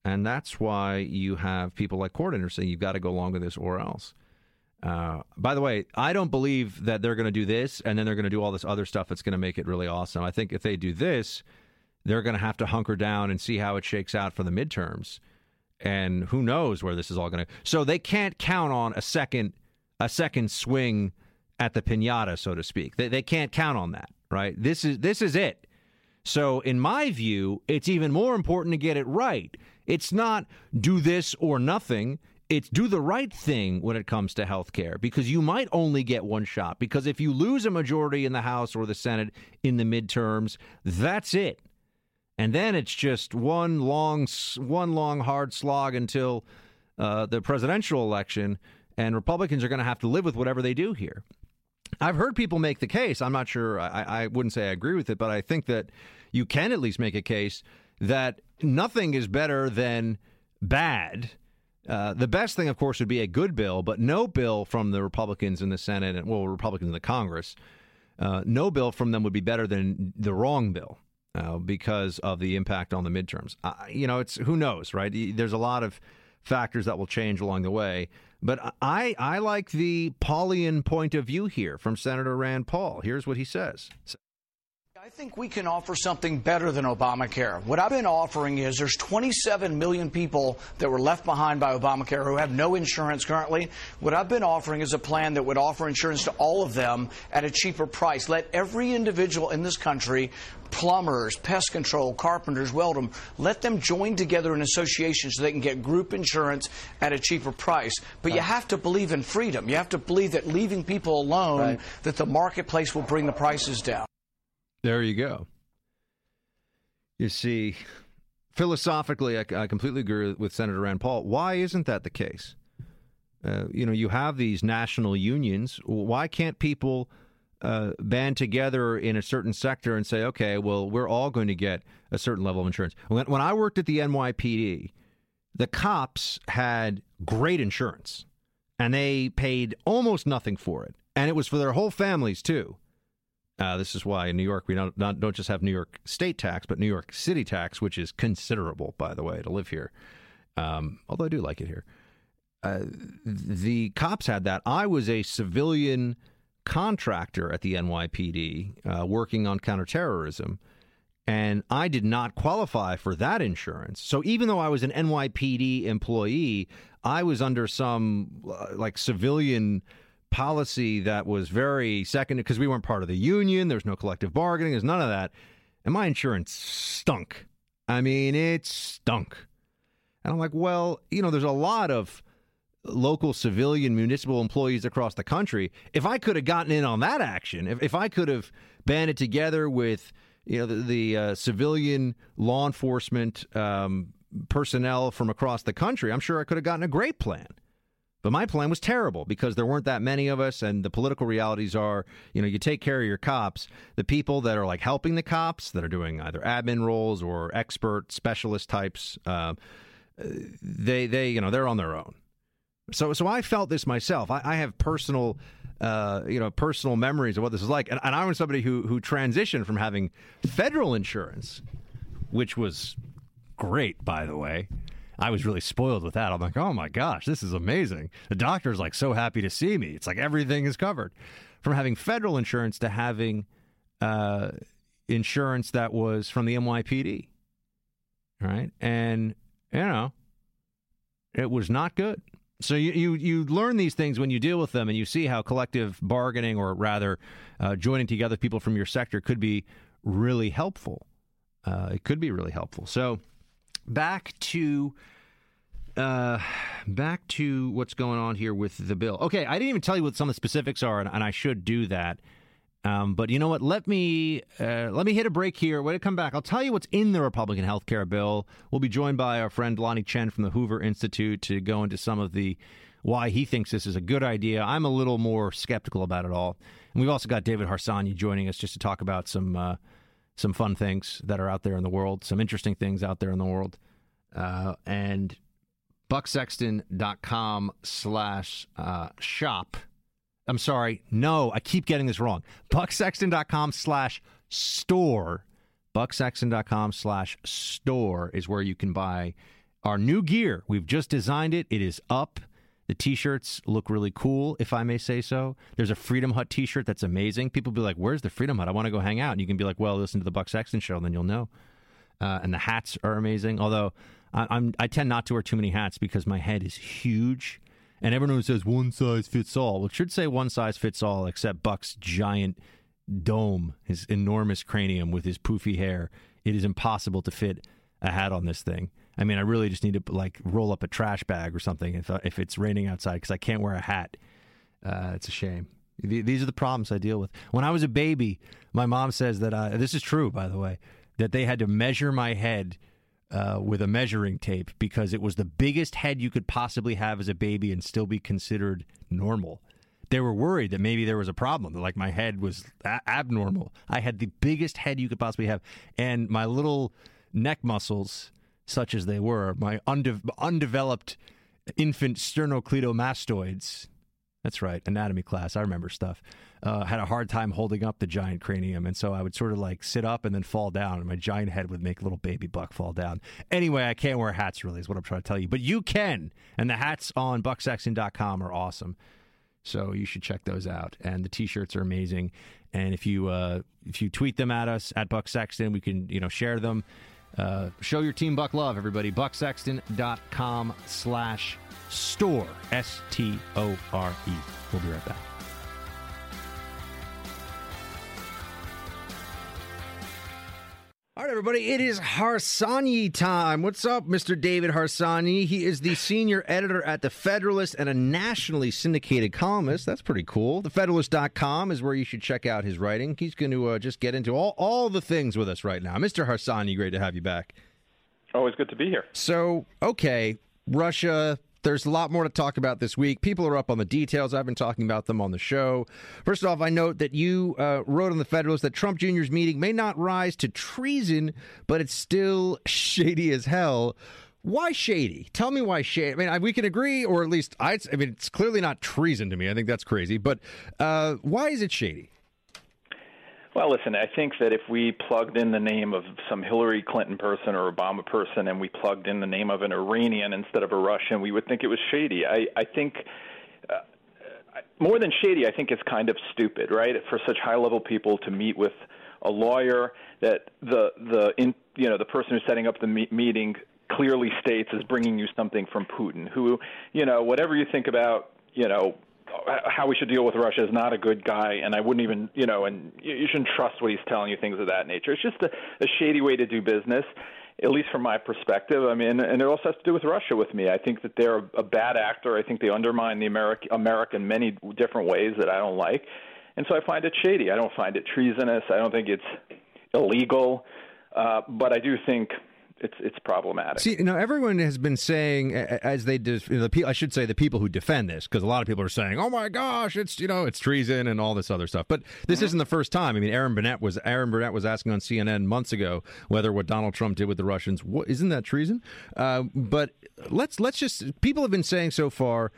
Speaker 2: And that's why you have people like Cornyn saying you've got to go along with this or else. Uh, by the way, I don't believe that they're going to do this and then they're going to do all this other stuff that's going to make it really awesome. I think if they do this, they're going to have to hunker down and see how it shakes out for the midterms. And who knows where this is all going to. So they can't count on a second, a second swing at the pinata, so to speak. They, they can't count on that, right? This is this is it. So in my view, it's even more important to get it right. It's not do this or nothing it's do the right thing when it comes to health care because you might only get one shot. Because if you lose a majority in the House or the Senate in the midterms, that's it. And then it's just one long, one long hard slog until uh, the presidential election, and Republicans are going to have to live with whatever they do here. I've heard people make the case. I'm not sure. I, I wouldn't say I agree with it, but I think that you can at least make a case that nothing is better than bad uh, the best thing, of course, would be a good bill, but no bill from the Republicans in the Senate and well, Republicans in the Congress, uh, no bill from them would be better than the wrong bill uh, because of the impact on the midterms. you know, it's who knows, right? There's a lot of factors that will change along the way, but I I like the Paulian point of view here from Senator Rand Paul. Here's what he says.
Speaker 6: I think we can offer something better than Obamacare. What I've been offering is there's 27 million people that were left behind by Obamacare who have no insurance currently. What I've been offering is a plan that would offer insurance to all of them at a cheaper price. Let every individual in this country plumbers, pest control, carpenters, welders, let them join together in associations so they can get group insurance at a cheaper price. But right. you have to believe in freedom. You have to believe that leaving people alone, right. that the marketplace will bring the prices down.
Speaker 2: There you go. You see, philosophically, I, I completely agree with Senator Rand Paul. Why isn't that the case? Uh, you know, you have these national unions. Why can't people uh, band together in a certain sector and say, okay, well, we're all going to get a certain level of insurance? When, when I worked at the NYPD, the cops had great insurance and they paid almost nothing for it. And it was for their whole families, too. Uh, this is why in New York we don't not, don't just have New York state tax, but New York City tax, which is considerable, by the way, to live here. Um, although I do like it here. Uh, the cops had that. I was a civilian contractor at the NYPD uh, working on counterterrorism, and I did not qualify for that insurance. So even though I was an NYPD employee, I was under some uh, like civilian policy that was very second because we weren't part of the union. There's no collective bargaining. There's none of that. And my insurance stunk. I mean, it stunk. And I'm like, well, you know, there's a lot of local civilian municipal employees across the country. If I could have gotten in on that action, if, if I could have banded together with, you know, the, the uh, civilian law enforcement um, personnel from across the country, I'm sure I could have gotten a great plan. But my plan was terrible because there weren't that many of us, and the political realities are, you know, you take care of your cops. The people that are like helping the cops, that are doing either admin roles or expert specialist types, uh, they they you know they're on their own. So so I felt this myself. I, I have personal. Uh, you know, personal memories of what this is like, and, and I was somebody who who transitioned from having federal insurance, which was great, by the way, I was really spoiled with that. I'm like, oh my gosh, this is amazing. The doctor's like so happy to see me. It's like everything is covered. From having federal insurance to having uh, insurance that was from the NYPD. Right. And, you know, it was not good. So you, you, you learn these things when you deal with them and you see how collective bargaining or rather uh, joining together people from your sector could be really helpful. Uh, it could be really helpful. So, back to uh, back to what's going on here with the bill. Okay, I didn't even tell you what some of the specifics are, and, and I should do that. Um, but you know what? Let me uh, let me hit a break here. When I come back, I'll tell you what's in the Republican health care bill. We'll be joined by our friend Lanhee Chen from the Hoover Institute to go into some of the why he thinks this is a good idea. I'm a little more skeptical about it all. And we've also got David Harsanyi joining us just to talk about some uh, some fun things that are out there in the world, some interesting things out there in the world. Uh, and bucksexton.com slash uh, shop. I'm sorry. No, I keep getting this wrong. Bucksexton.com slash store. Bucksexton.com slash store is where you can buy our new gear. We've just designed it. It is up. The t-shirts look really cool, if I may say so. There's a Freedom Hut t-shirt that's amazing. People be like, "Where's the Freedom Hut? I want to go hang out." And you can be like, "Well, listen to the Buck Sexton show, then you'll know." Uh, and the hats are amazing. Although I, I'm, I tend not to wear too many hats because my head is huge, and everyone says one size fits all, well, should say one size fits all, except Buck's giant dome, his enormous cranium with his poofy hair. It is impossible to fit a hat on this thing. I mean, I really just need to like roll up a trash bag or something if uh, if it's raining outside because I can't wear a hat. Uh, it's a shame. These are the problems I deal with. When I was a baby, my mom says that uh, this is true, by the way, that they had to measure my head uh, with a measuring tape because it was the biggest head you could possibly have as a baby and still be considered normal. They were worried that maybe there was a problem, that like my head was a- abnormal. I had the biggest head you could possibly have, and my little neck muscles such as they were, my unde- undeveloped infant sternocleidomastoids. That's right, anatomy class. I remember stuff. Uh, had a hard time holding up the giant cranium, and so I would sort of like sit up and then fall down, and my giant head would make little baby buck fall down. Anyway, I can't wear hats really, is what I'm trying to tell you. But you can, and the hats on bucksexton.com are awesome. So you should check those out, and the T-shirts are amazing. And if you uh, if you tweet them at us at Buck Sexton, we can you know share them. Uh, show your team Buck love, everybody. BuckSexton.com slash store. S T O R E. We'll be right back. All right, everybody, it is Harsanyi time. What's up, Mr. David Harsanyi? He is the senior editor at The Federalist and a nationally syndicated columnist. That's pretty cool. TheFederalist.com is where you should check out his writing. He's going to uh, just get into all, all the things with us right now. Mr. Harsanyi, great to have you back.
Speaker 8: Always good to be here.
Speaker 2: So, okay, Russia, there's a lot more to talk about this week. People are up on the details. I've been talking about them on the show. First off, I note that you uh, wrote on the Federalist that Trump Jr.'s meeting may not rise to treason, but it's still [laughs] shady as hell. Why shady? Tell me why shady. I mean, I, we can agree, or at least I. I mean, it's clearly not treason to me. I think that's crazy. But uh, why is it shady?
Speaker 8: Well, listen, I think that if we plugged in the name of some Hillary Clinton person or Obama person and we plugged in the name of an Iranian instead of a Russian, we would think it was shady. I, I think. Uh, more than shady, I think it's kind of stupid, right? For such high-level people to meet with a lawyer that the the in, you know the person who's setting up the me- meeting clearly states is bringing you something from Putin, who you know whatever you think about you know how we should deal with Russia is not a good guy, and I wouldn't even, you know, and you shouldn't trust what he's telling you, things of that nature. It's just a, a shady way to do business, at least from my perspective. I mean, and it also has to do with Russia with me. I think that they're a bad actor. I think they undermine the America, America in many different ways that I don't like, and so I find it shady. I don't find it treasonous. I don't think it's illegal, uh, but I do think it's it's problematic.
Speaker 2: See, you know, everyone has been saying as they do, you know, the I should say the people who defend this because a lot of people are saying, "Oh my gosh, it's you know, it's treason and all this other stuff." But this mm-hmm. isn't the first time. I mean, Erin Burnett was Erin Burnett was asking on CNN months ago whether what Donald Trump did with the Russians isn't that treason. Uh, but let's let's just people have been saying so far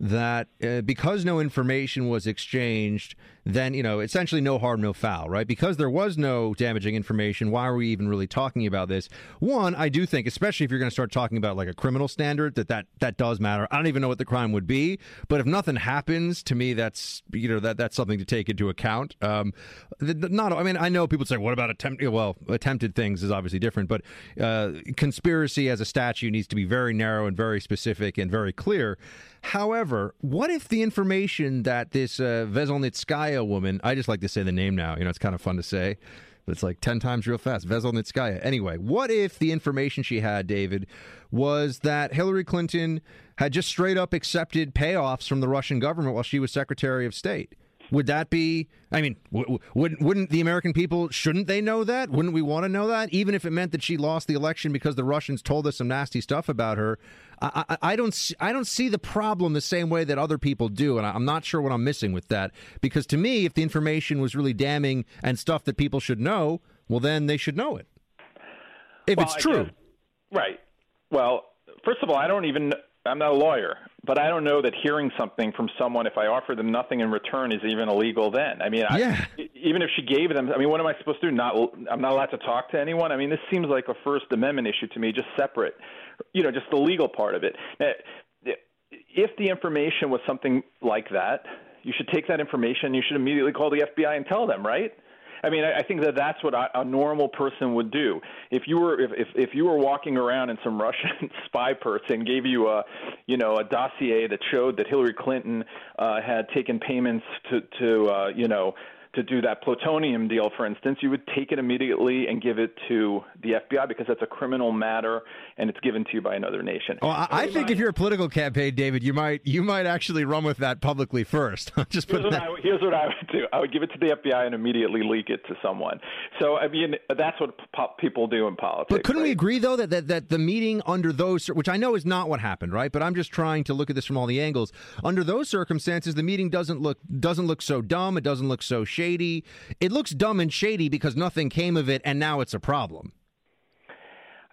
Speaker 2: that uh, because no information was exchanged, then, you know, essentially no harm, no foul, right? Because there was no damaging information, why are we even really talking about this? One, I do think, especially if you're going to start talking about like a criminal standard, that, that that does matter. I don't even know what the crime would be, but if nothing happens, to me, that's, you know, that that's something to take into account. Um, not, I mean, I know people say, what about attempt? Well, attempted things is obviously different, but uh, conspiracy as a statute needs to be very narrow and very specific and very clear. However, what if the information that this uh, Veselnitskaya woman, I just like to say the name now, you know, it's kind of fun to say, but it's like 10 times real fast, Veselnitskaya. Anyway, what if the information she had, David, was that Hillary Clinton had just straight up accepted payoffs from the Russian government while she was Secretary of State? Would that be? I mean, w- wouldn't wouldn't the American people shouldn't they know that? Wouldn't we want to know that? Even if it meant that she lost the election because the Russians told us some nasty stuff about her, I, I, I don't see, I don't see the problem the same way that other people do, and I'm not sure what I'm missing with that. Because to me, if the information was really damning and stuff that people should know, well, then they should know it. If
Speaker 8: Well,
Speaker 2: it's true.
Speaker 8: guess- right. Well, first of all, I don't even. I'm not a lawyer, but I don't know that hearing something from someone, if I offer them nothing in return, is even illegal. Then, I mean,
Speaker 2: Yeah.
Speaker 8: I, even if she gave them, I mean, what am I supposed to do? Not, I'm not allowed to talk to anyone. I mean, this seems like a First Amendment issue to me, just separate, you know, just the legal part of it. Eh, if the information was something like that, you should take that information. You should immediately call the FBI and tell them, right? I mean, I I think that that's what a a normal person would do. If you were if, if if you were walking around and some [laughs] Russian spy person gave you a you know a dossier that showed that Hillary Clinton uh, had taken payments to to uh, you know to do that plutonium deal, for instance, you would take it immediately and give it to the FBI because that's a criminal matter and it's given to you by another nation.
Speaker 2: Oh, I, I think if you're a political campaign, David, you might you might actually run with that publicly first. [laughs] Just
Speaker 8: Here's
Speaker 2: put
Speaker 8: what,
Speaker 2: that.
Speaker 8: I, here's what I would do. I would give it to the FBI and immediately leak it to someone. So I mean, that's what people do in politics.
Speaker 2: But couldn't we agree though that, that that the meeting under those which I know is not what happened, right? But I'm just trying to look at this from all the angles. Under those circumstances, the meeting doesn't look doesn't look so dumb. It doesn't look so shady. It looks dumb and shady because nothing came of it, and now it's a problem.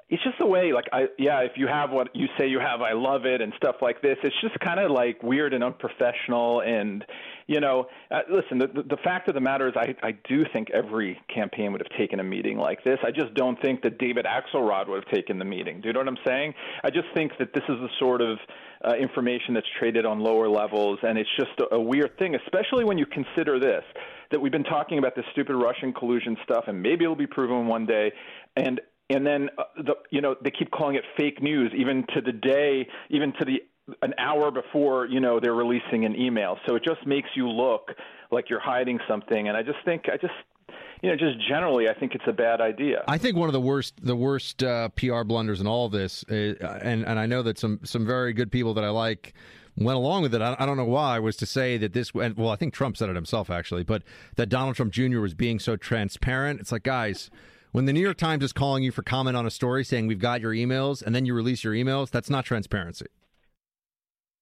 Speaker 8: It's just the way like i yeah if you have what you say you have i love it and stuff like this it's just kind of like weird and unprofessional and you know uh, listen the, the fact of the matter is i i do think every campaign would have taken a meeting like this. I just don't think that david axelrod would have taken the meeting. Do you know what i'm saying? I just think that this is the sort of uh, information that's traded on lower levels and it's just a, a weird thing especially when you consider this that we've been talking about this stupid russian collusion stuff and maybe it'll be proven one day. And and then uh, the you know they keep calling it fake news even to the day even to the an hour before you know they're releasing an email so it just makes you look like you're hiding something and i just think i just you know just generally i think it's a bad idea
Speaker 2: I think one of the worst the worst uh, PR blunders in all of this, uh, and and I know that some some very good people that I like went along with it. I, don't know why was to say that this. Well, I think Trump said it himself actually, but that Donald Trump Jr. was being so transparent. It's like guys. When the New York Times is calling you for comment on a story saying we've got your emails and then you release your emails, that's not transparency.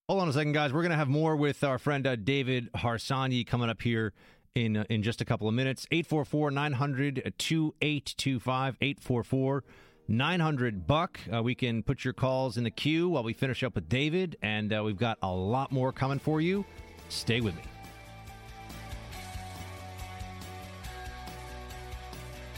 Speaker 2: Hold on a second, guys. We're going to have more with our friend uh, David Harsanyi coming up here in uh, in just a couple of minutes. 844 900 2825. 844 900 Buck. Uh, we can put your calls in the queue while we finish up with David, and uh, we've got a lot more coming for you. Stay with me.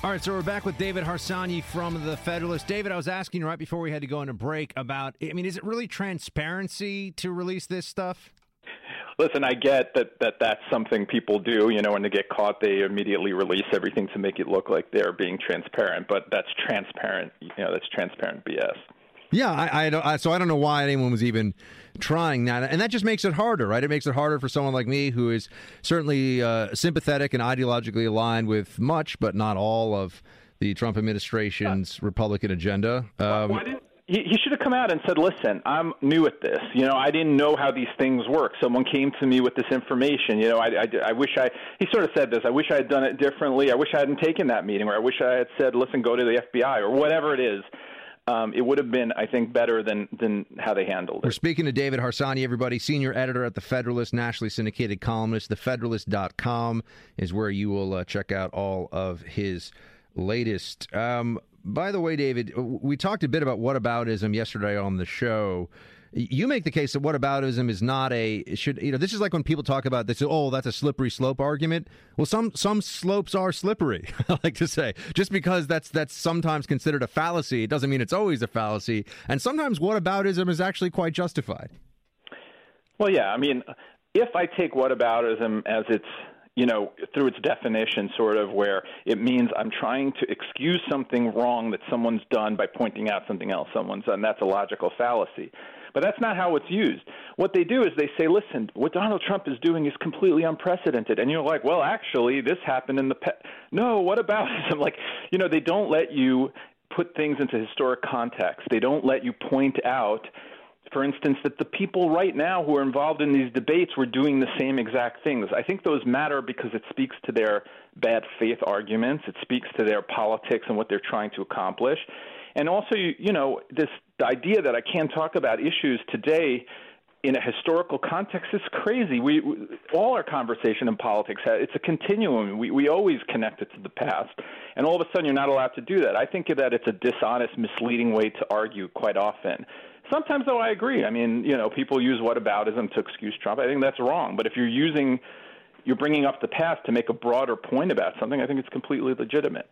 Speaker 2: All right, so we're back with David Harsanyi from the Federalist. David, I was asking right before we had to go on a break about. I mean, is it really transparency to release this stuff?
Speaker 8: Listen, I get that, that that's something people do. You know, when they get caught, they immediately release everything to make it look like they're being transparent. But that's transparent. You know, that's transparent BS.
Speaker 2: Yeah, I, I, don't, I so I don't know why anyone was even trying that, and that just makes it harder, right? It makes it harder for someone like me who is certainly uh, sympathetic and ideologically aligned with much, but not all of the Trump administration's Republican agenda. Um,
Speaker 8: Why didn't he, he should have come out and said, "Listen, I'm new at this. You know, I didn't know how these things work. Someone came to me with this information. You know, I, I, I wish I." He sort of said this. I wish I had done it differently. I wish I hadn't taken that meeting, or I wish I had said, "Listen, go to the FBI," or whatever it is. Um, it would have been, I think, better than than how they handled it.
Speaker 2: We're speaking to David Harsanyi, everybody, senior editor at The Federalist, nationally syndicated columnist. TheFederalist.com is where you will uh, check out all of his latest. Um, by the way, David, we talked a bit about whataboutism yesterday on the show. You make the case that whataboutism is not a should you know this is like when people talk about this oh that's a slippery slope argument. Well some some slopes are slippery [laughs] I like to say. Just because that's that's sometimes considered a fallacy it doesn't mean it's always a fallacy. And sometimes whataboutism is actually quite justified.
Speaker 8: Well, yeah. I mean, if I take whataboutism as its you know, through its definition, sort of where it means I'm trying to excuse something wrong that someone's done by pointing out something else someone's done. That's a logical fallacy. But that's not how it's used. What they do is they say, listen, what Donald Trump is doing is completely unprecedented. And you're like, well, actually, this happened in the. Pe-. No, what about [laughs] it? like, you know, they don't let you put things into historic context. They don't let you point out for instance, that the people right now who are involved in these debates were doing the same exact things. I think those matter because it speaks to their bad faith arguments, it speaks to their politics and what they're trying to accomplish. And also, you, know, this idea that I can't talk about issues today in a historical context is crazy. We, we all our conversation in politics it's a continuum. We we always connect it to the past, and all of a sudden you're not allowed to do that. I think that it's a dishonest, misleading way to argue quite often. Sometimes, though, I agree. I mean, you know, people use whataboutism to excuse Trump. I think that's wrong. But if you're using, you're bringing up the past to make a broader point about something, I think it's completely legitimate.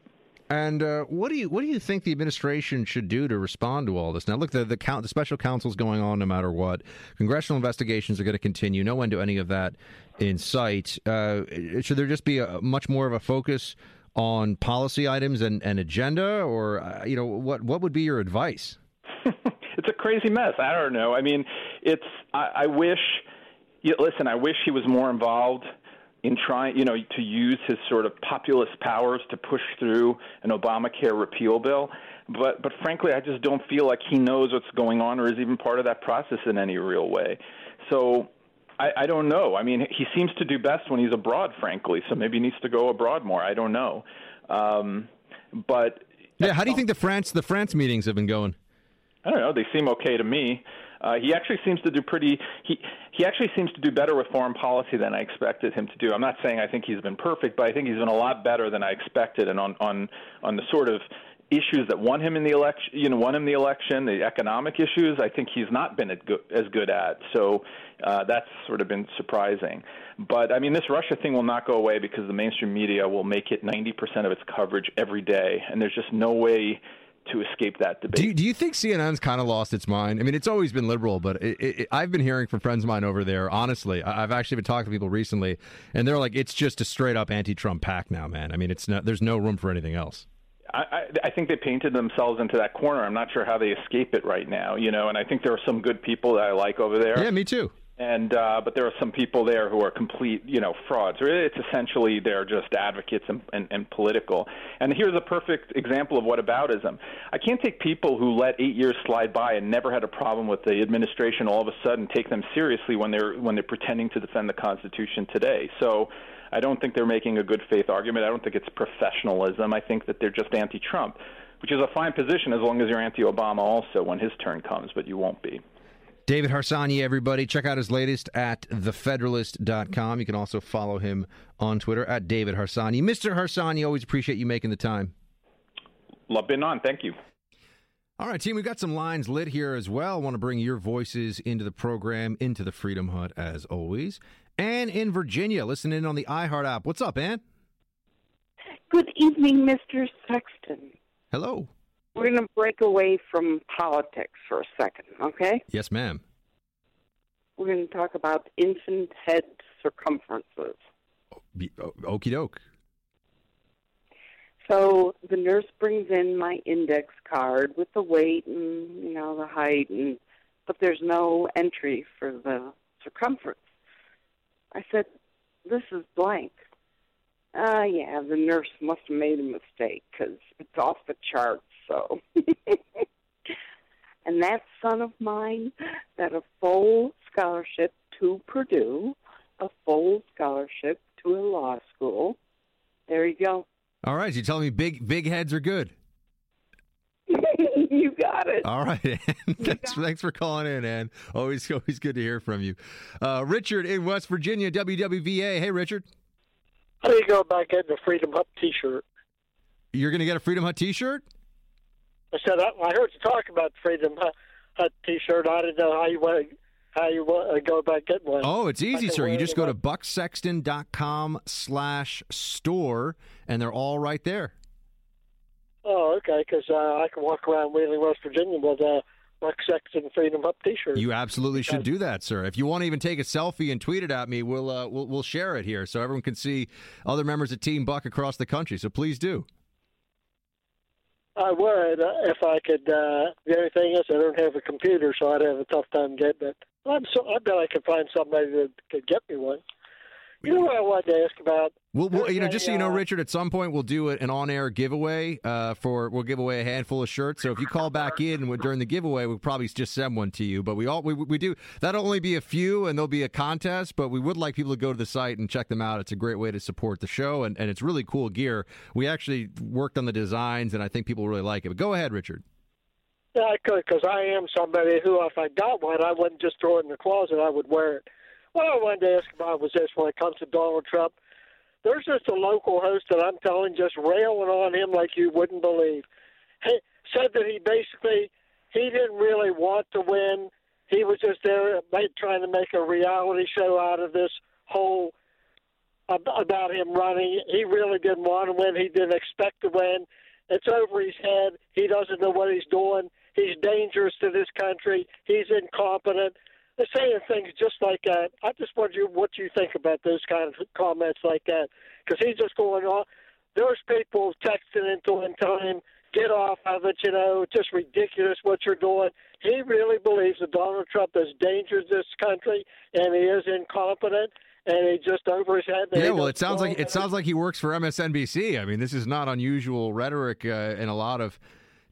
Speaker 2: And uh, what do you what do you think the administration should do to respond to all this? Now, look, the the, count, the special counsel's going on no matter what. Congressional investigations are going to continue. No end to any of that in sight. Uh, should there just be a much more of a focus on policy items and, and agenda, or uh, you know, what what would be your advice? [laughs]
Speaker 8: it's a crazy mess. I don't know. I mean, it's I, I wish. You, listen, I wish he was more involved in trying, you know, to use his sort of populist powers to push through an Obamacare repeal bill. But but frankly, I just don't feel like he knows what's going on or is even part of that process in any real way. So I, I don't know. I mean, he seems to do best when he's abroad, frankly. So maybe he needs to go abroad more. I don't know. Um, but
Speaker 2: yeah, how do you think the France the France meetings have been going?
Speaker 8: I don't know. They seem okay to me. Uh, he actually seems to do pretty. He he actually seems to do better with foreign policy than I expected him to do. I'm not saying I think he's been perfect, but I think he's been a lot better than I expected. And on on on the sort of issues that won him in the election, you know, won him the election, the economic issues, I think he's not been as good at. So uh, that's sort of been surprising. But I mean, this Russia thing will not go away because the mainstream media will make it 90% of its coverage every day, and there's just no way to escape that debate.
Speaker 2: Do you, do you think CNN's kind of lost its mind? I mean, it's always been liberal, but it, it, I've been hearing from friends of mine over there. Honestly, I've actually been talking to people recently, and they're like, "It's just a straight up anti-Trump pack now, man." I mean, it's no, there's no room for anything else.
Speaker 8: I, I think they painted themselves into that corner. I'm not sure how they escape it right now, you know. And I think there are some good people that I like over there.
Speaker 2: Yeah, me too
Speaker 8: and uh, but there are some people there who are complete, you know, frauds. It's essentially they're just advocates and, and, and political. And here's a perfect example of what aboutism. I can't take people who let eight years slide by and never had a problem with the administration all of a sudden take them seriously when they're when they're pretending to defend the Constitution today. So. I don't think they're making a good faith argument. I don't think it's professionalism. I think that they're just anti-Trump, which is a fine position as long as you're anti-Obama also when his turn comes, but you won't be.
Speaker 2: David Harsanyi, everybody. Check out his latest at thefederalist.com. You can also follow him on Twitter at David Harsanyi. Mr. Harsanyi, always appreciate you making the time.
Speaker 8: Love being on. Thank you.
Speaker 2: All right, team, we've got some lines lit here as well. Want to bring your voices into the program, into the Freedom Hut, as always. Anne in Virginia, listen in on the iHeart app. What's up, Anne?
Speaker 9: Good evening, Mr. Sexton.
Speaker 2: Hello.
Speaker 9: We're going to break away from politics for a second, okay?
Speaker 2: Yes, ma'am.
Speaker 9: We're going to talk about infant head circumferences.
Speaker 2: Okie doke.
Speaker 9: So the nurse brings in my index card with the weight and you know the height, and but there's no entry for the circumference. I said, "This is blank." Ah, uh, yeah, the nurse must have made a mistake because it's off the charts so. [laughs] and that son of mine got a full scholarship to Purdue, a full scholarship to a law school. There you go.
Speaker 2: All right, you telling me big big heads are good. [laughs]
Speaker 9: you got it.
Speaker 2: All right, [laughs] Ann. thanks, thanks for calling in, Ann. Always, always good to hear from you. Uh, Richard in West Virginia, WWVA. Hey, Richard.
Speaker 10: How do you go about getting a Freedom Hut T-shirt?
Speaker 2: You're going to get a Freedom Hut T-shirt?
Speaker 10: I said I, I heard you talk about Freedom Hut T-shirt. I didn't know how you went how you uh, go about getting one.
Speaker 2: Oh, it's easy, sir. You just go to bucksexton.com slash store, and they're all right there.
Speaker 10: Oh, okay, because uh, I can walk around Wheeling, West Virginia with a Buck Sexton Freedom Hut T-shirt.
Speaker 2: You absolutely should do that, sir. If you want to even take a selfie and tweet it at me, we'll, uh, we'll, we'll share it here so everyone can see other members of Team Buck across the country. So please do.
Speaker 10: I would uh, if I could. Uh, the only thing is, I don't have a computer, so I'd have a tough time getting it. I'm so. I bet I could find somebody that could get me one. You know what I wanted to ask about?
Speaker 2: We'll, we'll, you know, just so you know,
Speaker 10: uh,
Speaker 2: Richard, at some point we'll do an on-air giveaway uh, for we'll give away a handful of shirts. So if you call back in during the giveaway, we'll probably just send one to you. But we all we, we do that'll only be a few, and there'll be a contest. But we would like people to go to the site and check them out. It's a great way to support the show, and, and it's really cool gear. We actually worked on the designs, and I think people really like it. But go ahead, Richard.
Speaker 10: Yeah, I could because I am somebody who, if I got one, I wouldn't just throw it in the closet. I would wear it. What I wanted to ask about was this: when it comes to Donald Trump, there's just a local host that I'm telling just railing on him like you wouldn't believe. He said that he basically he didn't really want to win. He was just there trying to make a reality show out of this whole about him running. He really didn't want to win. He didn't expect to win. It's over his head. He doesn't know what he's doing. He's dangerous to this country. He's incompetent. They're saying things just like that. I just wonder what you think about those kind of comments like that, because he's just going on. There's people texting into him telling him, "Get off of it," you know, it's just ridiculous what you're doing. He really believes that Donald Trump is dangerous to this country, and he is incompetent and he just over his head.
Speaker 2: Yeah, well, it sounds like it sounds like he works for MSNBC. I mean, this is not unusual rhetoric uh, in a lot of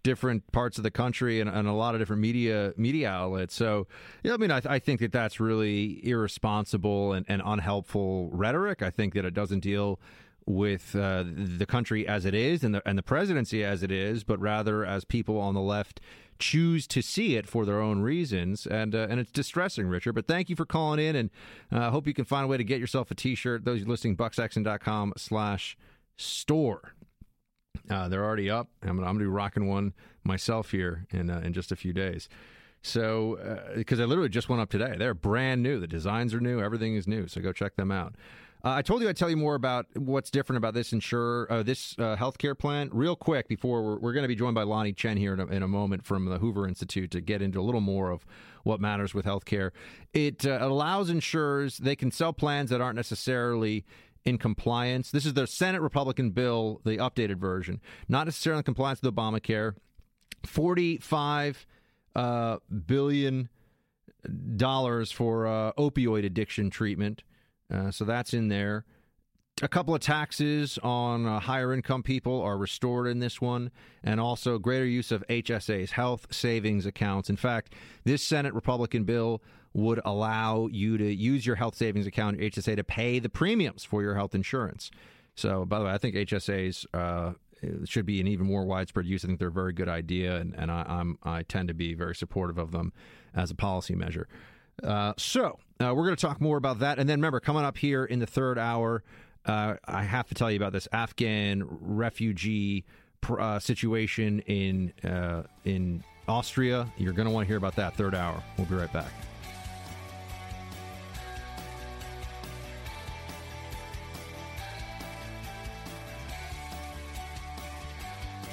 Speaker 2: different parts of the country and, and, a lot of different media media outlets. So, yeah, I mean, I, I think that that's really irresponsible and, and, unhelpful rhetoric. I think that it doesn't deal with uh, the country as it is and the and the presidency as it is, but rather as people on the left choose to see it for their own reasons, and uh, and it's distressing, Richard. But thank you for calling in, and I uh, hope you can find a way to get yourself a T-shirt. Those listening, bucksexton.com slash store. Uh, they're already up. I'm, I'm going to be rocking one myself here in uh, in just a few days. So, because uh, I literally just went up today, they're brand new. The designs are new. Everything is new. So go check them out. Uh, I told you I'd tell you more about what's different about this insurer, uh, this uh, healthcare plan, real quick. Before we're, we're going to be joined by Lanhee Chen here in a, in a, moment from the Hoover Institute to get into a little more of what matters with healthcare. It allows insurers they can sell plans that aren't necessarily in compliance. This is the Senate Republican bill, the updated version, not necessarily in compliance with Obamacare. Forty-five uh, billion dollars for uh, opioid addiction treatment, uh, so that's in there. A couple of taxes on uh, higher income people are restored in this one, and also greater use of HSAs, health savings accounts. In fact, this Senate Republican bill would allow you to use your health savings account, HSA, to pay the premiums for your health insurance. So, by the way, I think HSAs uh, should be an even more widespread use. I think they're a very good idea, and, and I, am I tend to be very supportive of them as a policy measure. Uh, so, uh, we're going to talk more about that. And then remember, coming up here in the third hour, uh, I have to tell you about this Afghan refugee uh, situation in uh, in Austria. You're going to want to hear about that third hour. We'll be right back.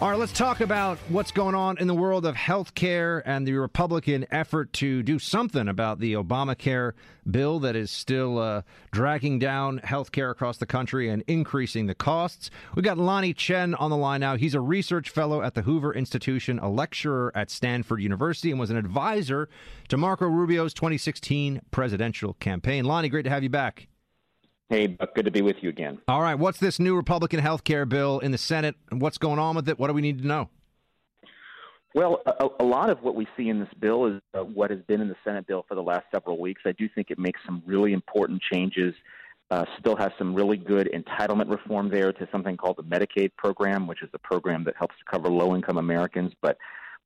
Speaker 2: All right, let's talk about what's going on in the world of health care and the Republican effort to do something about the Obamacare bill that is still uh, dragging down health care across the country and increasing the costs. We've got Lanhee Chen on the line now. He's a research fellow at the Hoover Institution, a lecturer at Stanford University, and was an advisor to Marco Rubio's 2016 presidential campaign. Lanhee, great to have you back.
Speaker 11: Hey, Buck, good to be with you again.
Speaker 2: All right, what's this new Republican health care bill in the Senate? And what's going on with it? What do we need to know?
Speaker 11: Well, a, a lot of what we see in this bill is uh, what has been in the Senate bill for the last several weeks. I do think it makes some really important changes. Uh, still has some really good entitlement reform there to something called the Medicaid program, which is a program that helps to cover low income Americans. But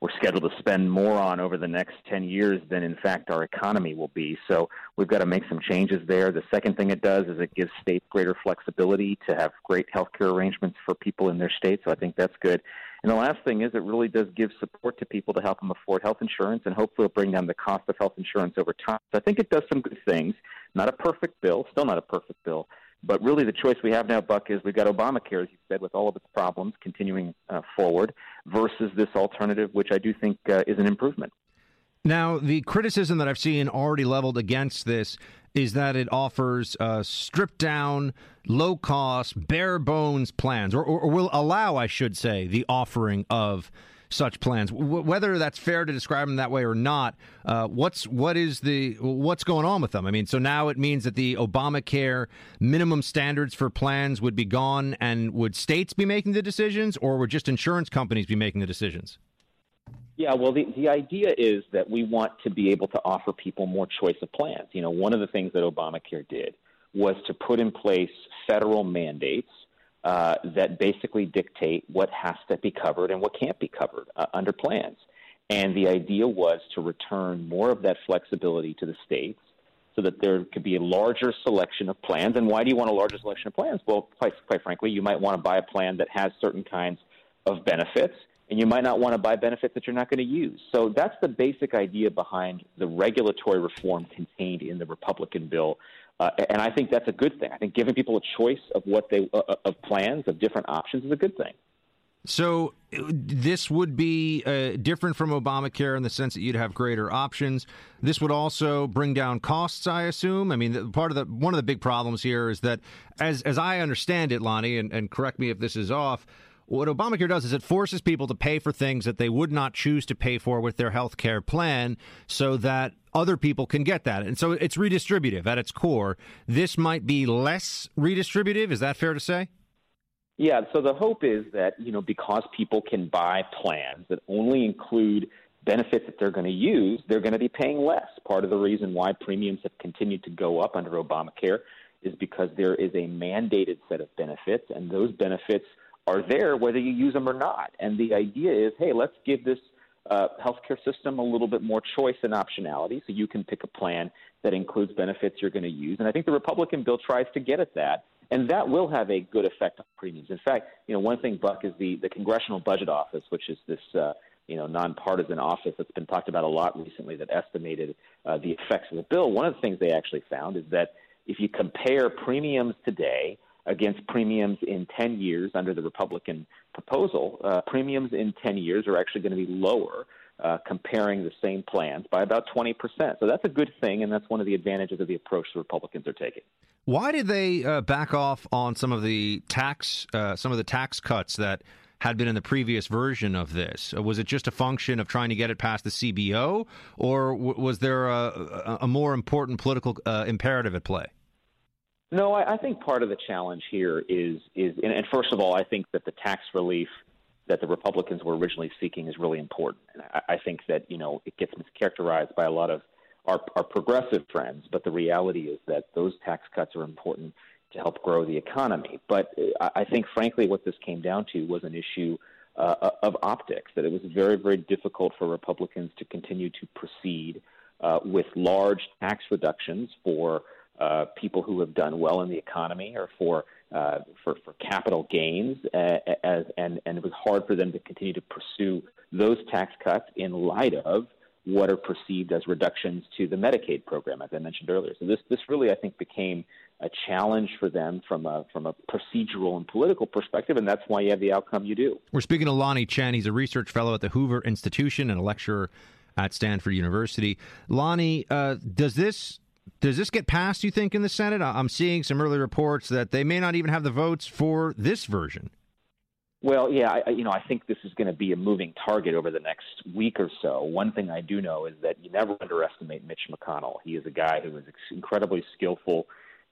Speaker 11: we're scheduled to spend more on over the next 10 years than, in fact, our economy will be. So we've got to make some changes there. The second thing it does is it gives states greater flexibility to have great health care arrangements for people in their state. So I think that's good. And the last thing is it really does give support to people to help them afford health insurance and hopefully it'll bring down the cost of health insurance over time. So I think it does some good things. Not a perfect bill, still not a perfect bill, but really, the choice we have now, Buck, is we've got Obamacare, as you said, with all of its problems continuing uh, forward, versus this alternative, which I do think uh, is an improvement.
Speaker 2: Now, the criticism that I've seen already leveled against this is that it offers uh, stripped down, low cost, bare bones plans, or, or, or will allow, I should say, the offering of such plans. W- whether that's fair to describe them that way or not, uh, what's what is the what's going on with them? I mean, so now it means that the Obamacare minimum standards for plans would be gone, and would states be making the decisions, or would just insurance companies be making the decisions?
Speaker 11: Yeah, well, the, the idea is that we want to be able to offer people more choice of plans. You know, one of the things that Obamacare did was to put in place federal mandates uh, that basically dictate what has to be covered and what can't be covered uh, under plans. And the idea was to return more of that flexibility to the states so that there could be a larger selection of plans. And why do you want a larger selection of plans? Well, quite, quite frankly, you might want to buy a plan that has certain kinds of benefits and you might not want to buy benefits that you're not going to use. So that's the basic idea behind the regulatory reform contained in the Republican bill. Uh, and I think that's a good thing. I think giving people a choice of what they uh, uh of plans of different options is a good thing.
Speaker 2: So this would be uh, different from Obamacare in the sense that you'd have greater options. This would also bring down costs, I assume. I mean, part of the one of the big problems here is that, as as I understand it, Lanhee, and, and correct me if this is off what Obamacare does is it forces people to pay for things that they would not choose to pay for with their health care plan so that other people can get that. And so it's redistributive at its core. This might be less redistributive. Is that fair to say?
Speaker 11: Yeah, so the hope is that, you know, because people can buy plans that only include benefits that they're going to use, they're going to be paying less. Part of the reason why premiums have continued to go up under Obamacare is because there is a mandated set of benefits, and those benefits – are there whether you use them or not. And the idea is, hey, let's give this uh, healthcare system a little bit more choice and optionality so you can pick a plan that includes benefits you're going to use. And I think the Republican bill tries to get at that. And that will have a good effect on premiums. In fact, you know, one thing, Buck, is the, the Congressional Budget Office, which is this, uh, you know, nonpartisan office that's been talked about a lot recently that estimated uh, the effects of the bill. One of the things they actually found is that if you compare premiums today against premiums in 10 years under the Republican proposal, uh, premiums in 10 years are actually going to be lower. Uh, comparing the same plans by about 20%. So that's a good thing, and that's one of the advantages of the approach the Republicans are taking.
Speaker 2: Why did they uh, back off on some of the tax, uh, some of the tax cuts that had been in the previous version of this? Uh, was it just a function of trying to get it past the CBO, or w- was there a, a, more important political uh, imperative at play?
Speaker 11: No, I, I think part of the challenge here is is and, and first of all, I think that the tax relief that the Republicans were originally seeking is really important. And I, I think that you know it gets mischaracterized by a lot of our, our progressive friends, but the reality is that those tax cuts are important to help grow the economy. But uh, I think, frankly, what this came down to was an issue uh, of optics. That it was very, very difficult for Republicans to continue to proceed uh, with large tax reductions for uh, people who have done well in the economy or for uh, for, for capital gains, uh, as, and and it was hard for them to continue to pursue those tax cuts in light of what are perceived as reductions to the Medicaid program, as I mentioned earlier. So this this really I think became a challenge for them from a from a procedural and political perspective, and that's why you have the outcome you do.
Speaker 2: We're speaking to Lanhee Chen. He's a research fellow at the Hoover Institution and a lecturer at Stanford University. Lonnie, uh, does this does this get passed, you think, in the Senate? I'm seeing some early reports that they may not even have the votes for this version.
Speaker 11: Well, yeah, I, you know, I think this is going to be a moving target over the next week or so. One thing I do know is that you never underestimate Mitch McConnell. He is a guy who is incredibly skillful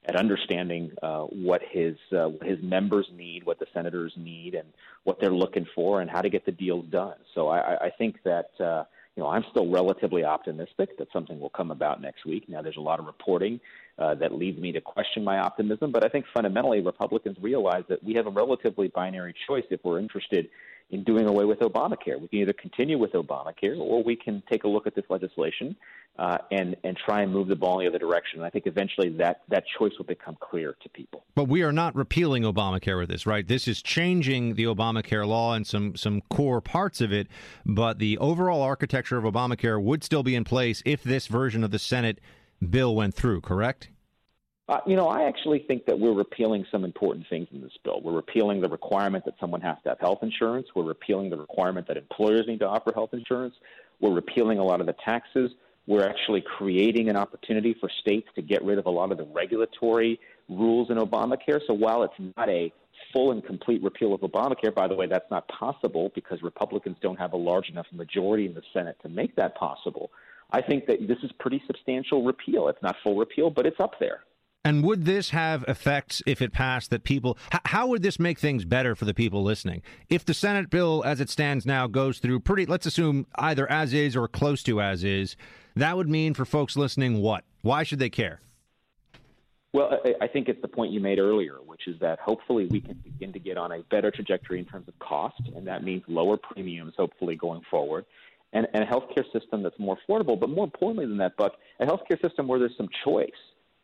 Speaker 11: at understanding uh, what his uh, his members need, what the senators need, and what they're looking for, and how to get the deals done. So I, I think that uh, you know, I'm still relatively optimistic that something will come about next week. Now, there's a lot of reporting uh, that leads me to question my optimism, but I think fundamentally Republicans realize that we have a relatively binary choice if we're interested in doing away with Obamacare. We can either continue with Obamacare or we can take a look at this legislation uh, and and try and move the ball in the other direction. And I think eventually that that choice will become clear to people.
Speaker 2: But we are not repealing Obamacare with this, right? This is changing the Obamacare law and some some core parts of it, but the overall architecture of Obamacare would still be in place if this version of the Senate bill went through. Correct?
Speaker 11: Uh, you know, I actually think that we're repealing some important things in this bill. We're repealing the requirement that someone has to have health insurance. We're repealing the requirement that employers need to offer health insurance. We're repealing a lot of the taxes. We're actually creating an opportunity for states to get rid of a lot of the regulatory rules in Obamacare. So while it's not a full and complete repeal of Obamacare. By the way, that's not possible because Republicans don't have a large enough majority in the Senate to make that possible. I think that this is pretty substantial repeal. It's not full repeal, but it's up there.
Speaker 2: And would this have effects if it passed that people, how would this make things better for the people listening? If the Senate bill as it stands now goes through pretty, let's assume either as is or close to as is, that would mean for folks listening what? Why should they care?
Speaker 11: Well, I think it's the point you made earlier, which is that hopefully we can begin to get on a better trajectory in terms of cost, and that means lower premiums, hopefully going forward, and, and a healthcare system that's more affordable. But more importantly than that, Buck, a healthcare system where there's some choice.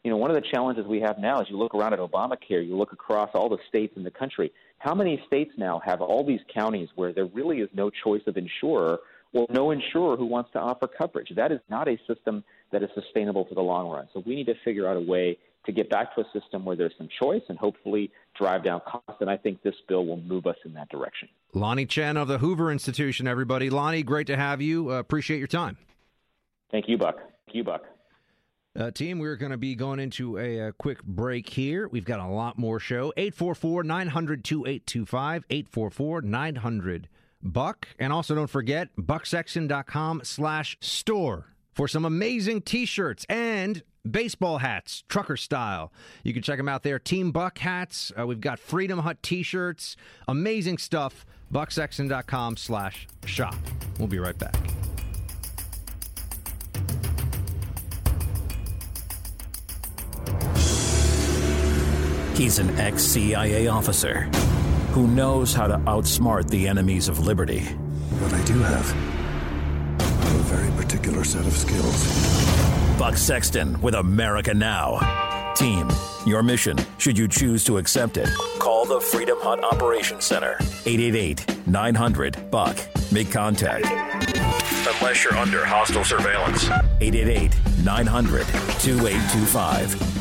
Speaker 11: You know, one of the challenges we have now is you look around at Obamacare, you look across all the states in the country. How many states now have all these counties where there really is no choice of insurer or no insurer who wants to offer coverage? That is not a system that is sustainable for the long run. So we need to figure out a way to get back to a system where there's some choice and hopefully drive down costs. And I think this bill will move us in that direction.
Speaker 2: Lanhee Chen of the Hoover Institution, everybody. Lonnie, great to have you. Uh, appreciate your time.
Speaker 11: Thank you, Buck. Thank you, Buck.
Speaker 2: Uh, team, we're going to be going into a, a, quick break here. We've got a lot more show. 844 900 2825, 844 900 Buck. And also don't forget, bucksexton.com slash store for some amazing t shirts and baseball hats, trucker style. You can check them out there. Team Buck hats. Uh, we've got Freedom Hut t-shirts. Amazing stuff. Bucksexton.com slash shop. We'll be right back.
Speaker 1: He's an ex-CIA officer who knows how to outsmart the enemies of liberty.
Speaker 12: What I do have a very particular set of skills.
Speaker 1: Buck Sexton with America Now. Team, your mission, should you choose to accept it, call the Freedom Hut Operations Center, 888 900 Buck. Make contact. Unless you're under hostile surveillance, 888 900 2825.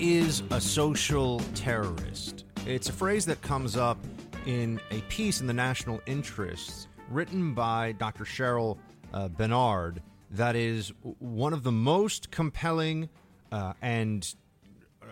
Speaker 2: Is a social terrorist? It's a phrase that comes up in a piece in the National Interest written by Dr. Cheryl uh, Benard that is one of the most compelling uh, and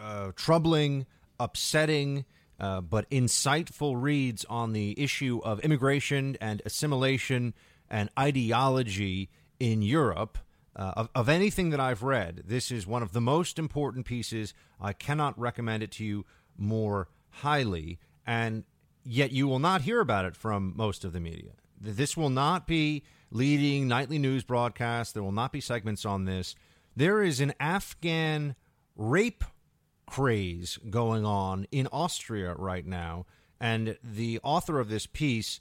Speaker 2: uh, troubling, upsetting, uh, but insightful reads on the issue of immigration and assimilation and ideology in Europe. Uh, of, of anything that I've read, this is one of the most important pieces. I cannot recommend it to you more highly. And yet you will not hear about it from most of the media. This will not be leading nightly news broadcasts. There will not be segments on this. There is an Afghan rape craze going on in Austria right now. And the author of this piece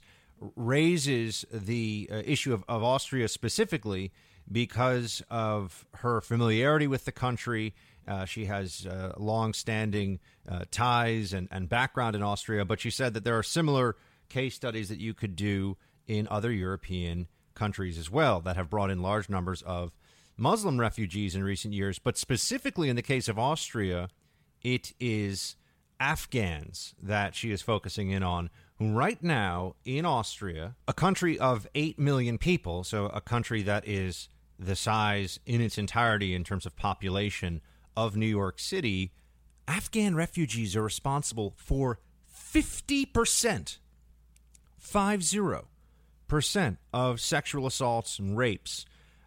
Speaker 2: raises the uh, issue of, of Austria specifically because of her familiarity with the country. Uh, she has uh, long standing uh, ties and, and background in Austria, but she said that there are similar case studies that you could do in other European countries as well that have brought in large numbers of Muslim refugees in recent years. But specifically in the case of Austria, it is Afghans that she is focusing in on, who right now in Austria, a country of 8 million people, so a country that is the size in its entirety in terms of population of New York City, Afghan refugees are responsible for 50%, 50% of sexual assaults and rapes.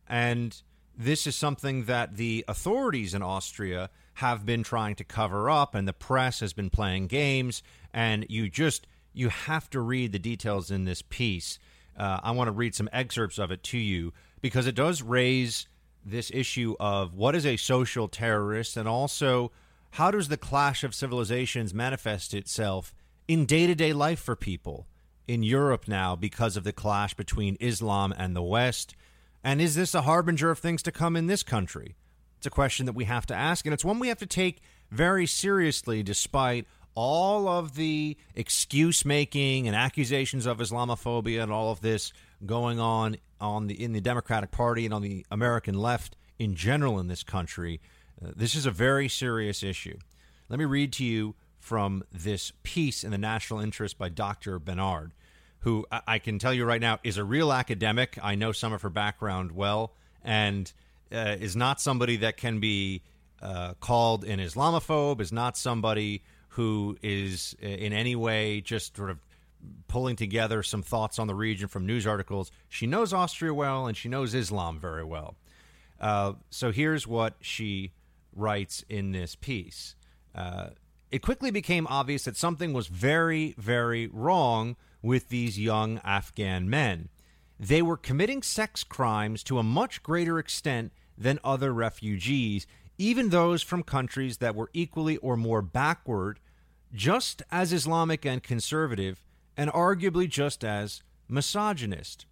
Speaker 2: And this is something that the authorities in Austria have been trying to cover up, and the press has been playing games. And you just, you have to read the details in this piece. Uh, I want to read some excerpts of it to you because it does raise this issue of what is a social terrorist and also how does the clash of civilizations manifest itself in day to day life for people in Europe now because of the clash between Islam and the West? And is this a harbinger of things to come in this country? It's a question that we have to ask, and it's one we have to take very seriously despite all of the excuse making and accusations of Islamophobia and all of this going on on the in the Democratic Party and on the American left in general in this country. Uh, this is a very serious issue. Let me read to you from this piece in the National Interest by Dr. Benard, who I, I can tell you right now is a real academic. I know some of her background well, and uh, is not somebody that can be uh, called an Islamophobe, is not somebody who is uh, in any way just sort of pulling together some thoughts on the region from news articles. She knows Austria well and she knows Islam very well. Uh, so here's what she writes in this piece. Uh, it quickly became obvious that something was very, very wrong with these young Afghan men. They were committing sex crimes to a much greater extent than other refugees, even those from countries that were equally or more backward, just as Islamic and conservative, and arguably just as misogynist.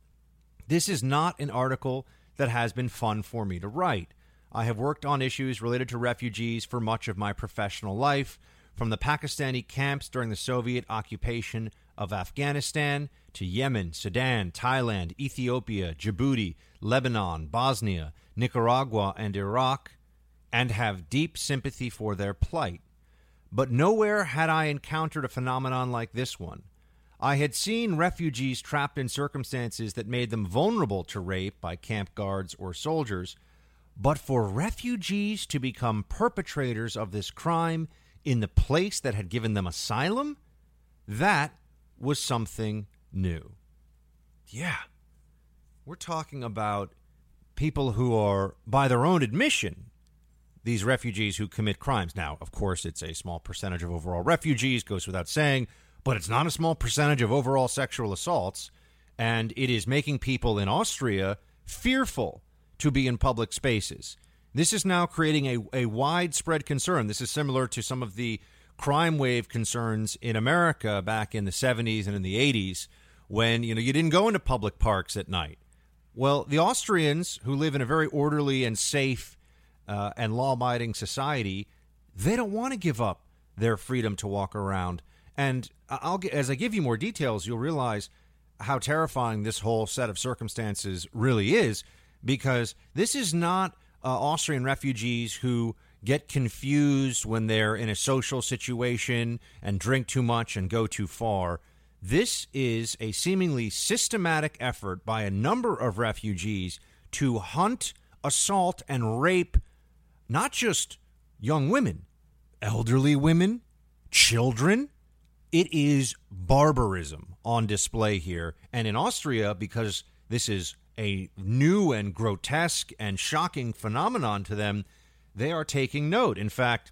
Speaker 2: This is not an article that has been fun for me to write. I have worked on issues related to refugees for much of my professional life, from the Pakistani camps during the Soviet occupation of Afghanistan to Yemen, Sudan, Thailand, Ethiopia, Djibouti, Lebanon, Bosnia, Nicaragua, and Iraq, and have deep sympathy for their plight. But nowhere had I encountered a phenomenon like this one. I had seen refugees trapped in circumstances that made them vulnerable to rape by camp guards or soldiers, but for refugees to become perpetrators of this crime in the place that had given them asylum, that was something new. Yeah. We're talking about people who are, by their own admission, these refugees who commit crimes. Now, of course, it's a small percentage of overall refugees, goes without saying, but it's not a small percentage of overall sexual assaults. And it is making people in Austria fearful to be in public spaces. This is now creating a, a widespread concern. This is similar to some of the crime wave concerns in America back in the 70s and in the 80s when you know you didn't go into public parks at night. Well, the Austrians who live in a very orderly and safe uh, and law-abiding society, they don't want to give up their freedom to walk around. And I'll as I give you more details, you'll realize how terrifying this whole set of circumstances really is because this is not uh, Austrian refugees who get confused when they're in a social situation and drink too much and go too far. This is a seemingly systematic effort by a number of refugees to hunt, assault, and rape not just young women, elderly women, children. It is barbarism on display here. And in Austria, because this is a new and grotesque and shocking phenomenon to them, they are taking note. In fact,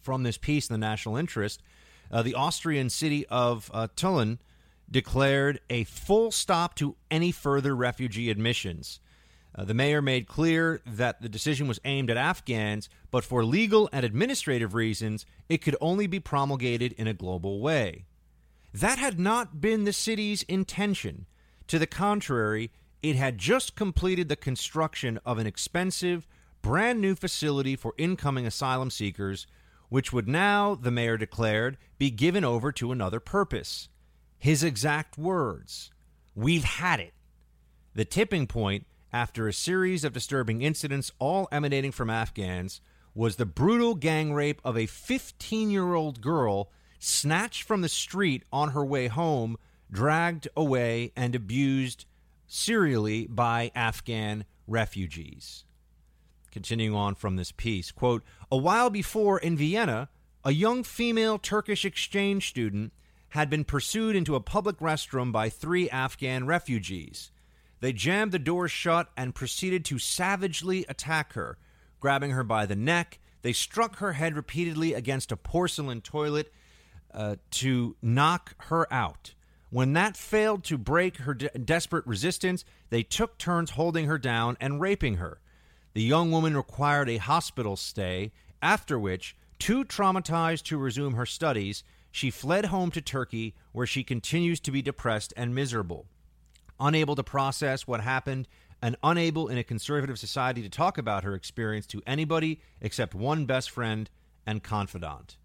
Speaker 2: from this piece in the national interest, uh, the Austrian city of uh, Tulln declared a full stop to any further refugee admissions. Uh, the mayor made clear that the decision was aimed at Afghans, but for legal and administrative reasons, it could only be promulgated in a global way. That had not been the city's intention. To the contrary, it had just completed the construction of an expensive, brand new facility for incoming asylum seekers, which would now, the mayor declared, be given over to another purpose. His exact words We've had it. The tipping point, after a series of disturbing incidents, all emanating from Afghans, was the brutal gang rape of a 15 year old girl snatched from the street on her way home, dragged away, and abused serially by Afghan refugees. Continuing on from this piece, quote, a while before in Vienna, a young female Turkish exchange student had been pursued into a public restroom by three Afghan refugees. They jammed the door shut and proceeded to savagely attack her. Grabbing her by the neck, they struck her head repeatedly against a porcelain toilet uh, to knock her out. When that failed to break her de- desperate resistance, they took turns holding her down and raping her. The young woman required a hospital stay, after which, too traumatized to resume her studies, she fled home to Turkey, where she continues to be depressed and miserable. Unable to process what happened and unable in a conservative society to talk about her experience to anybody except one best friend and confidant.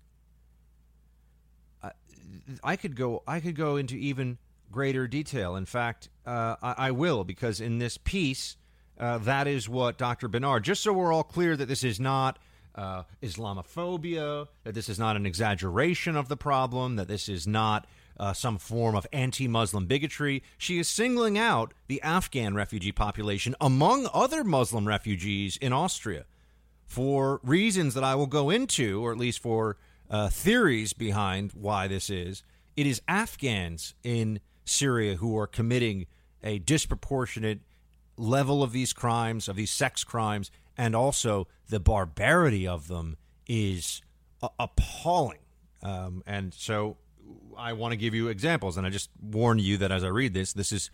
Speaker 2: I could go I could go into even greater detail. In fact, uh, I, I, will because in this piece, uh, that is what Dr. Benard. Just so we're all clear that this is not uh, Islamophobia, that this is not an exaggeration of the problem, that this is not uh, some form of anti-Muslim bigotry. She is singling out the Afghan refugee population among other Muslim refugees in Austria. for reasons that I will go into, or at least for uh, theories behind why this is. It is Afghans in Syria who are committing a disproportionate level of these crimes, of these sex crimes, and also the barbarity of them is appalling. Um, and so I want to give you examples, and I just warn you that as I read this, this is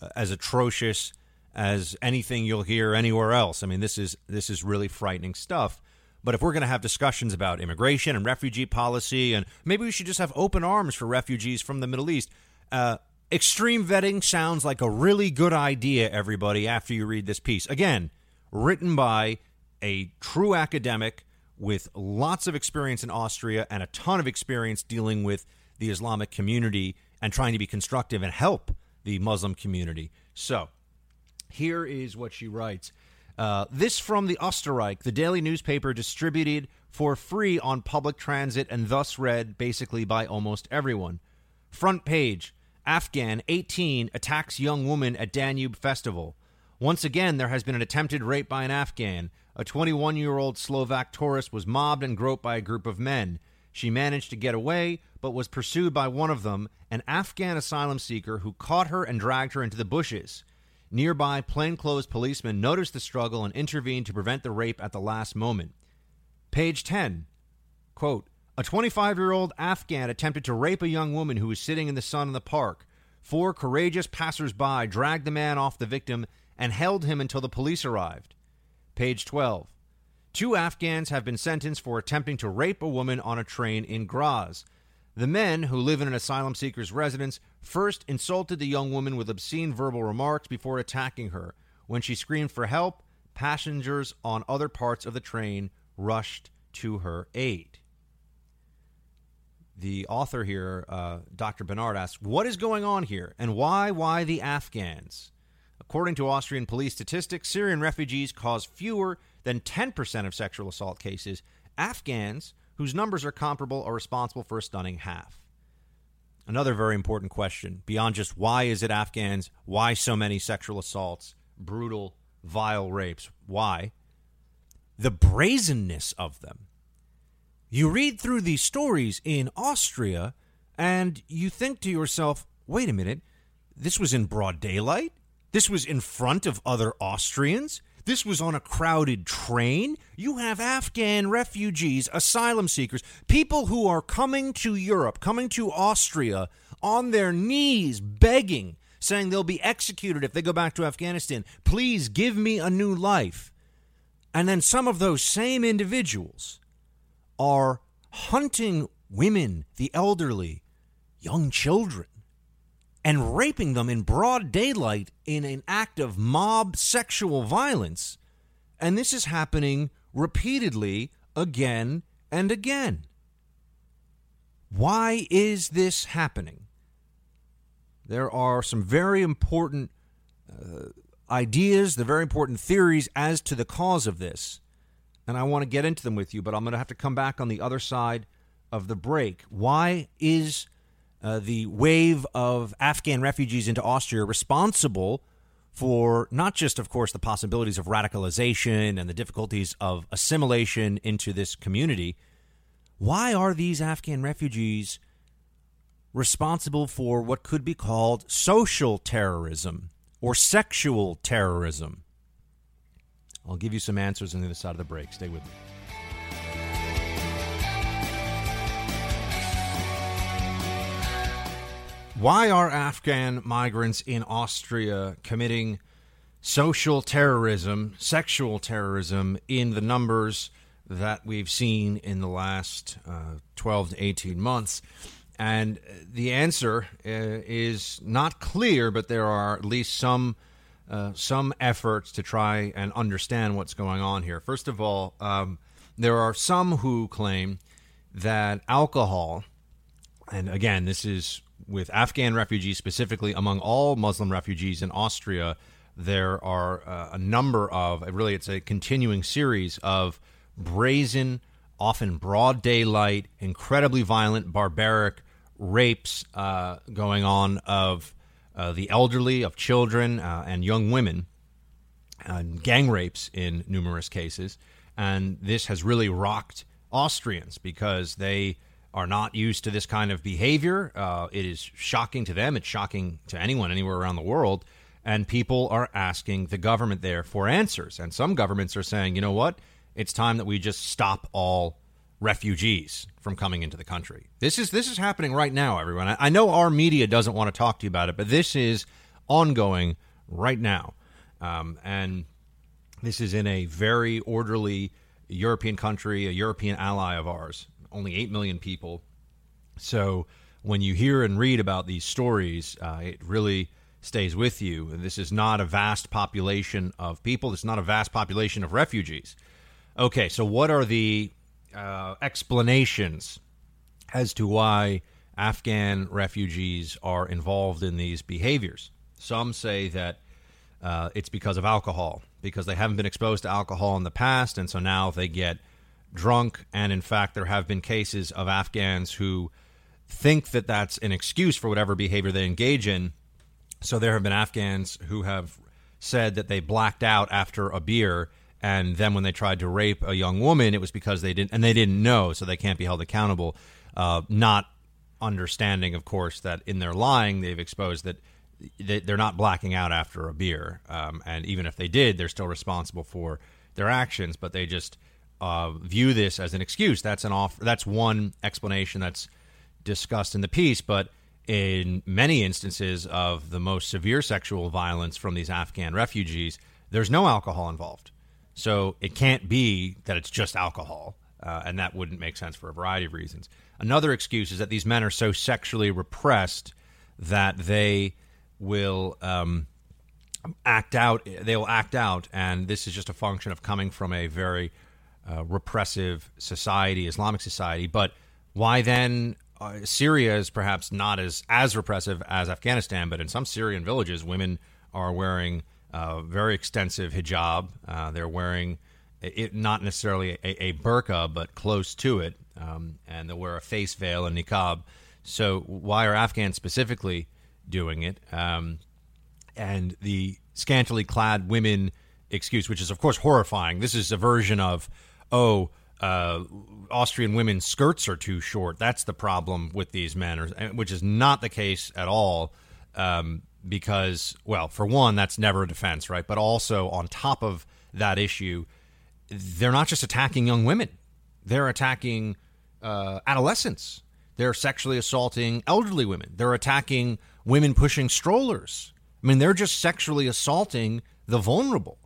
Speaker 2: uh, as atrocious as anything you'll hear anywhere else. I mean, this is this is really frightening stuff. But if we're going to have discussions about immigration and refugee policy, and maybe we should just have open arms for refugees from the Middle East, uh, extreme vetting sounds like a really good idea, everybody, after you read this piece. Again, written by a true academic with lots of experience in Austria and a ton of experience dealing with the Islamic community and trying to be constructive and help the Muslim community. So, here is what she writes. Uh, this from the Österreich, the daily newspaper distributed for free on public transit and thus read basically by almost everyone. Front page Afghan 18 attacks young woman at Danube Festival. Once again, there has been an attempted rape by an Afghan. A 21 year old Slovak tourist was mobbed and groped by a group of men. She managed to get away, but was pursued by one of them, an Afghan asylum seeker who caught her and dragged her into the bushes. Nearby plainclothes policemen noticed the struggle and intervened to prevent the rape at the last moment. Page 10. Quote, a 25 year old Afghan attempted to rape a young woman who was sitting in the sun in the park. Four courageous passers-by dragged the man off the victim and held him until the police arrived. Page 12. Two Afghans have been sentenced for attempting to rape a woman on a train in Graz. The men, who live in an asylum seeker's residence, first insulted the young woman with obscene verbal remarks before attacking her. When she screamed for help, passengers on other parts of the train rushed to her aid. The author here, uh, Dr. Benard, asks, What is going on here, and why? Why the Afghans? According to Austrian police statistics, Syrian refugees cause fewer than 10% of sexual assault cases. Afghans, whose numbers are comparable, are responsible for a stunning half. Another very important question beyond just why is it Afghans? Why so many sexual assaults, brutal, vile rapes? Why? The brazenness of them. You read through these stories in Austria and you think to yourself, wait a minute, this was in broad daylight? This was in front of other Austrians? This was on a crowded train. You have Afghan refugees, asylum seekers, people who are coming to Europe, coming to Austria on their knees, begging, saying they'll be executed if they go back to Afghanistan. Please give me a new life. And then some of those same individuals are hunting women, the elderly, young children and raping them in broad daylight in an act of mob sexual violence. And this is happening repeatedly again and again. Why is this happening? There are some very important uh, ideas, the very important theories as to the cause of this. And I want to get into them with you, but I'm going to have to come back on the other side of the break. Why is uh, the wave of Afghan refugees into Austria responsible for not just, of course, the possibilities of radicalization and the difficulties of assimilation into this community. Why are these Afghan refugees responsible for what could be called social terrorism or sexual terrorism? I'll give you some answers on the other side of the break. Stay with me. Why are Afghan migrants in Austria committing social terrorism, sexual terrorism in the numbers that we've seen in the last uh, 12 to 18 months? And the answer uh, is not clear, but there are at least some uh, some efforts to try and understand what's going on here. First of all, um, there are some who claim that alcohol, and again, this is with Afghan refugees specifically, among all Muslim refugees in Austria, there are uh, a number of, really, it's a continuing series of brazen, often broad daylight, incredibly violent, barbaric rapes uh, going on of uh, the elderly, of children, uh, and young women, and gang rapes in numerous cases. And this has really rocked Austrians because they are not used to this kind of behavior. Uh, it is shocking to them. It's shocking to anyone anywhere around the world. And people are asking the government there for answers. And some governments are saying, you know what? It's time that we just stop all refugees from coming into the country. This is this is happening right now, everyone. I, I know our media doesn't want to talk to you about it, but this is ongoing right now, um, and this is in a very orderly European country, a European ally of ours. Only eight million people. So when you hear and read about these stories, uh, it really stays with you. And This is not a vast population of people. It's not a vast population of refugees. Okay, so what are the uh, explanations as to why Afghan refugees are involved in these behaviors. Some say that uh, it's because of alcohol, because they haven't been exposed to alcohol in the past, and so now they get drunk. And in fact, there have been cases of Afghans who think that that's an excuse for whatever behavior they engage in. So there have been Afghans who have said that they blacked out after a beer and then when they tried to rape a young woman, it was because they didn't, and they didn't know, so they can't be held accountable. Uh, not understanding, of course, that in their lying, they've exposed that they're not blacking out after a beer, um, and even if they did, they're still responsible for their actions. But they just uh, view this as an excuse. That's an off. That's one explanation that's discussed in the piece, but in many instances of the most severe sexual violence from these Afghan refugees, there's no alcohol involved. So it can't be that it's just alcohol, uh, and that wouldn't make sense for a variety of reasons. Another excuse is that these men are so sexually repressed that they will um, act out. They will act out, and this is just a function of coming from a very uh, repressive society, Islamic society. But why then? Uh, Syria is perhaps not as as repressive as Afghanistan, but in some Syrian villages, women are wearing uh, very extensive hijab. Uh, they're wearing it not necessarily a, a burqa, but close to it, um, and they'll wear a face veil and niqab. So why are Afghans specifically doing it? Um, and the scantily clad women excuse, which is of course horrifying. This is a version of oh. Uh, Austrian women's skirts are too short. That's the problem with these men, which is not the case at all. Um, because, well, for one, that's never a defense, right? But also, on top of that issue, they're not just attacking young women, they're attacking uh, adolescents. They're sexually assaulting elderly women. They're attacking women pushing strollers. I mean, they're just sexually assaulting the vulnerable.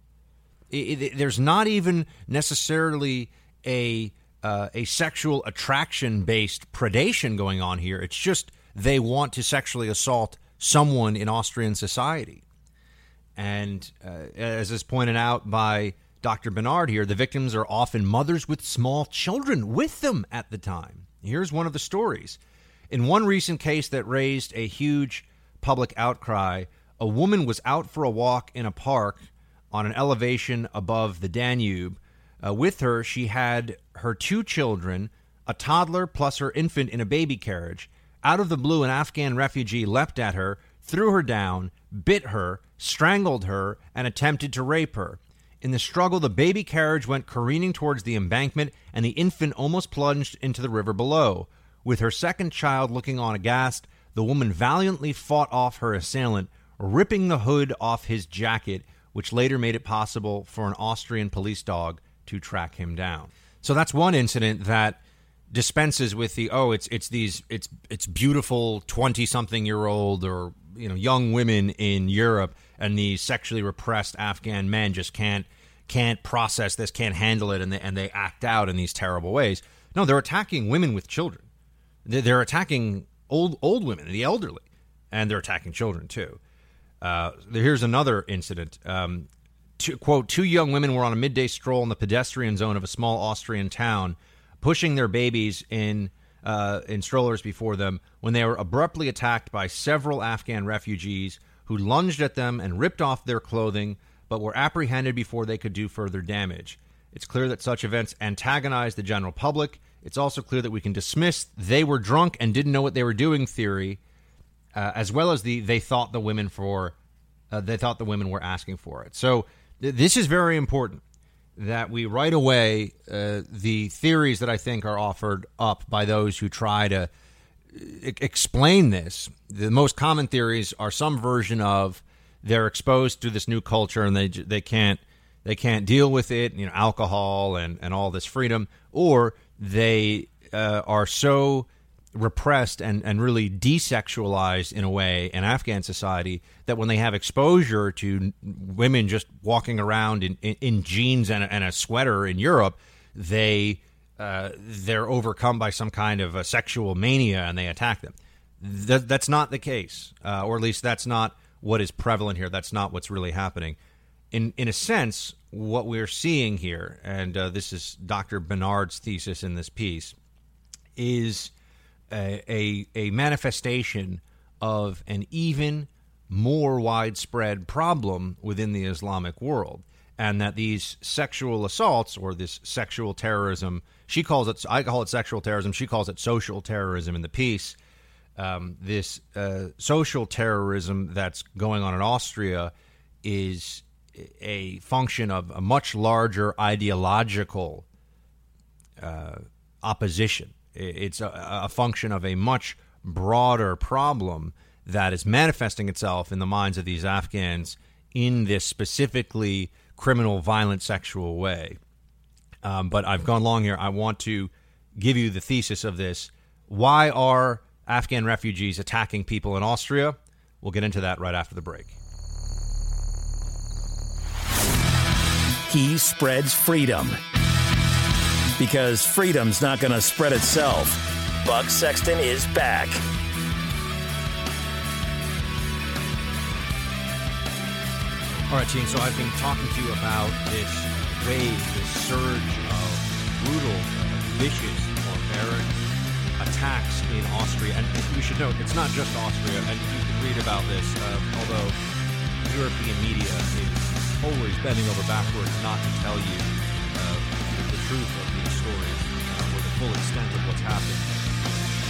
Speaker 2: It, it, there's not even necessarily a uh, a sexual attraction based predation going on here. It's just they want to sexually assault someone in Austrian society. And uh, as is pointed out by Dr. Benard here, the victims are often mothers with small children with them at the time. Here's one of the stories. In one recent case that raised a huge public outcry, a woman was out for a walk in a park on an elevation above the Danube. Uh, with her, she had her two children, a toddler plus her infant in a baby carriage. Out of the blue, an Afghan refugee leapt at her, threw her down, bit her, strangled her, and attempted to rape her. In the struggle, the baby carriage went careening towards the embankment, and the infant almost plunged into the river below. With her second child looking on aghast, the woman valiantly fought off her assailant, ripping the hood off his jacket, which later made it possible for an Austrian police dog to track him down. So that's one incident that dispenses with the oh it's it's these it's it's beautiful 20 something year old or you know young women in Europe and these sexually repressed Afghan men just can't can't process this can't handle it and they and they act out in these terrible ways. No they're attacking women with children. They're attacking old old women the elderly and they're attacking children too uh, here's another incident um, two, quote two young women were on a midday stroll in the pedestrian zone of a small Austrian town pushing their babies in uh, in strollers before them when they were abruptly attacked by several Afghan refugees who lunged at them and ripped off their clothing, but were apprehended before they could do further damage. It's clear that such events antagonize the general public. It's also clear that we can dismiss they were drunk and didn't know what they were doing theory, uh, as well as the they thought the women for uh, they thought the women were asking for it. So th- this is very important that we right away uh, the theories that I think are offered up by those who try to e- explain this. The most common theories are some version of they're exposed to this new culture and they they can't they can't deal with it, you know, alcohol and and all this freedom, or they uh, are so repressed and, and really desexualized in a way in Afghan society that when they have exposure to women just walking around in, in, in jeans and a, and a sweater in Europe, they uh, they're overcome by some kind of a sexual mania and they attack them. That, that's not the case, uh, or at least that's not what is prevalent here. That's not what's really happening. In in a sense, what we're seeing here, and uh, this is Dr. Benard's thesis in this piece, is a, a, a manifestation of an even more widespread problem within the Islamic world. And that these sexual assaults or this sexual terrorism, she calls it, I call it sexual terrorism, she calls it social terrorism in the piece. Um, this uh, social terrorism that's going on in Austria is a function of a much larger ideological uh, opposition it's a, a function of a much broader problem that is manifesting itself in the minds of these Afghans in this specifically criminal, violent, sexual way. Um, but I've gone long here. I want to give you the thesis of this. Why are Afghan refugees attacking people in Austria? We'll get into that right after the break.
Speaker 1: He spreads freedom because freedom's not going to spread itself. Buck Sexton is back.
Speaker 2: All right, team. So I've been talking to you about this wave, this surge of brutal, vicious, barbaric attacks in Austria. And we should note, it's not just Austria. And you can read about this, uh, although European media is always bending over backwards not to tell you uh, truth of these stories uh, or the full extent of what's happened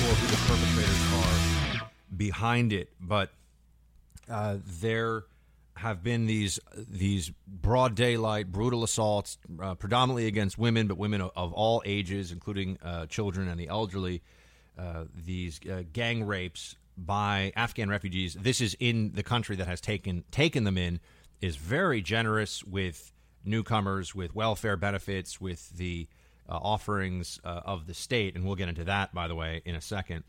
Speaker 2: or who the perpetrators are behind it. But uh, there have been these these broad daylight brutal assaults, uh, predominantly against women, but women of, of all ages, including uh, children and the elderly. Uh, these uh, gang rapes by Afghan refugees. This is in the country that has taken taken them in. Is very generous with newcomers, with welfare benefits, with the uh, offerings uh, of the state, and we'll get into that, by the way, in a second.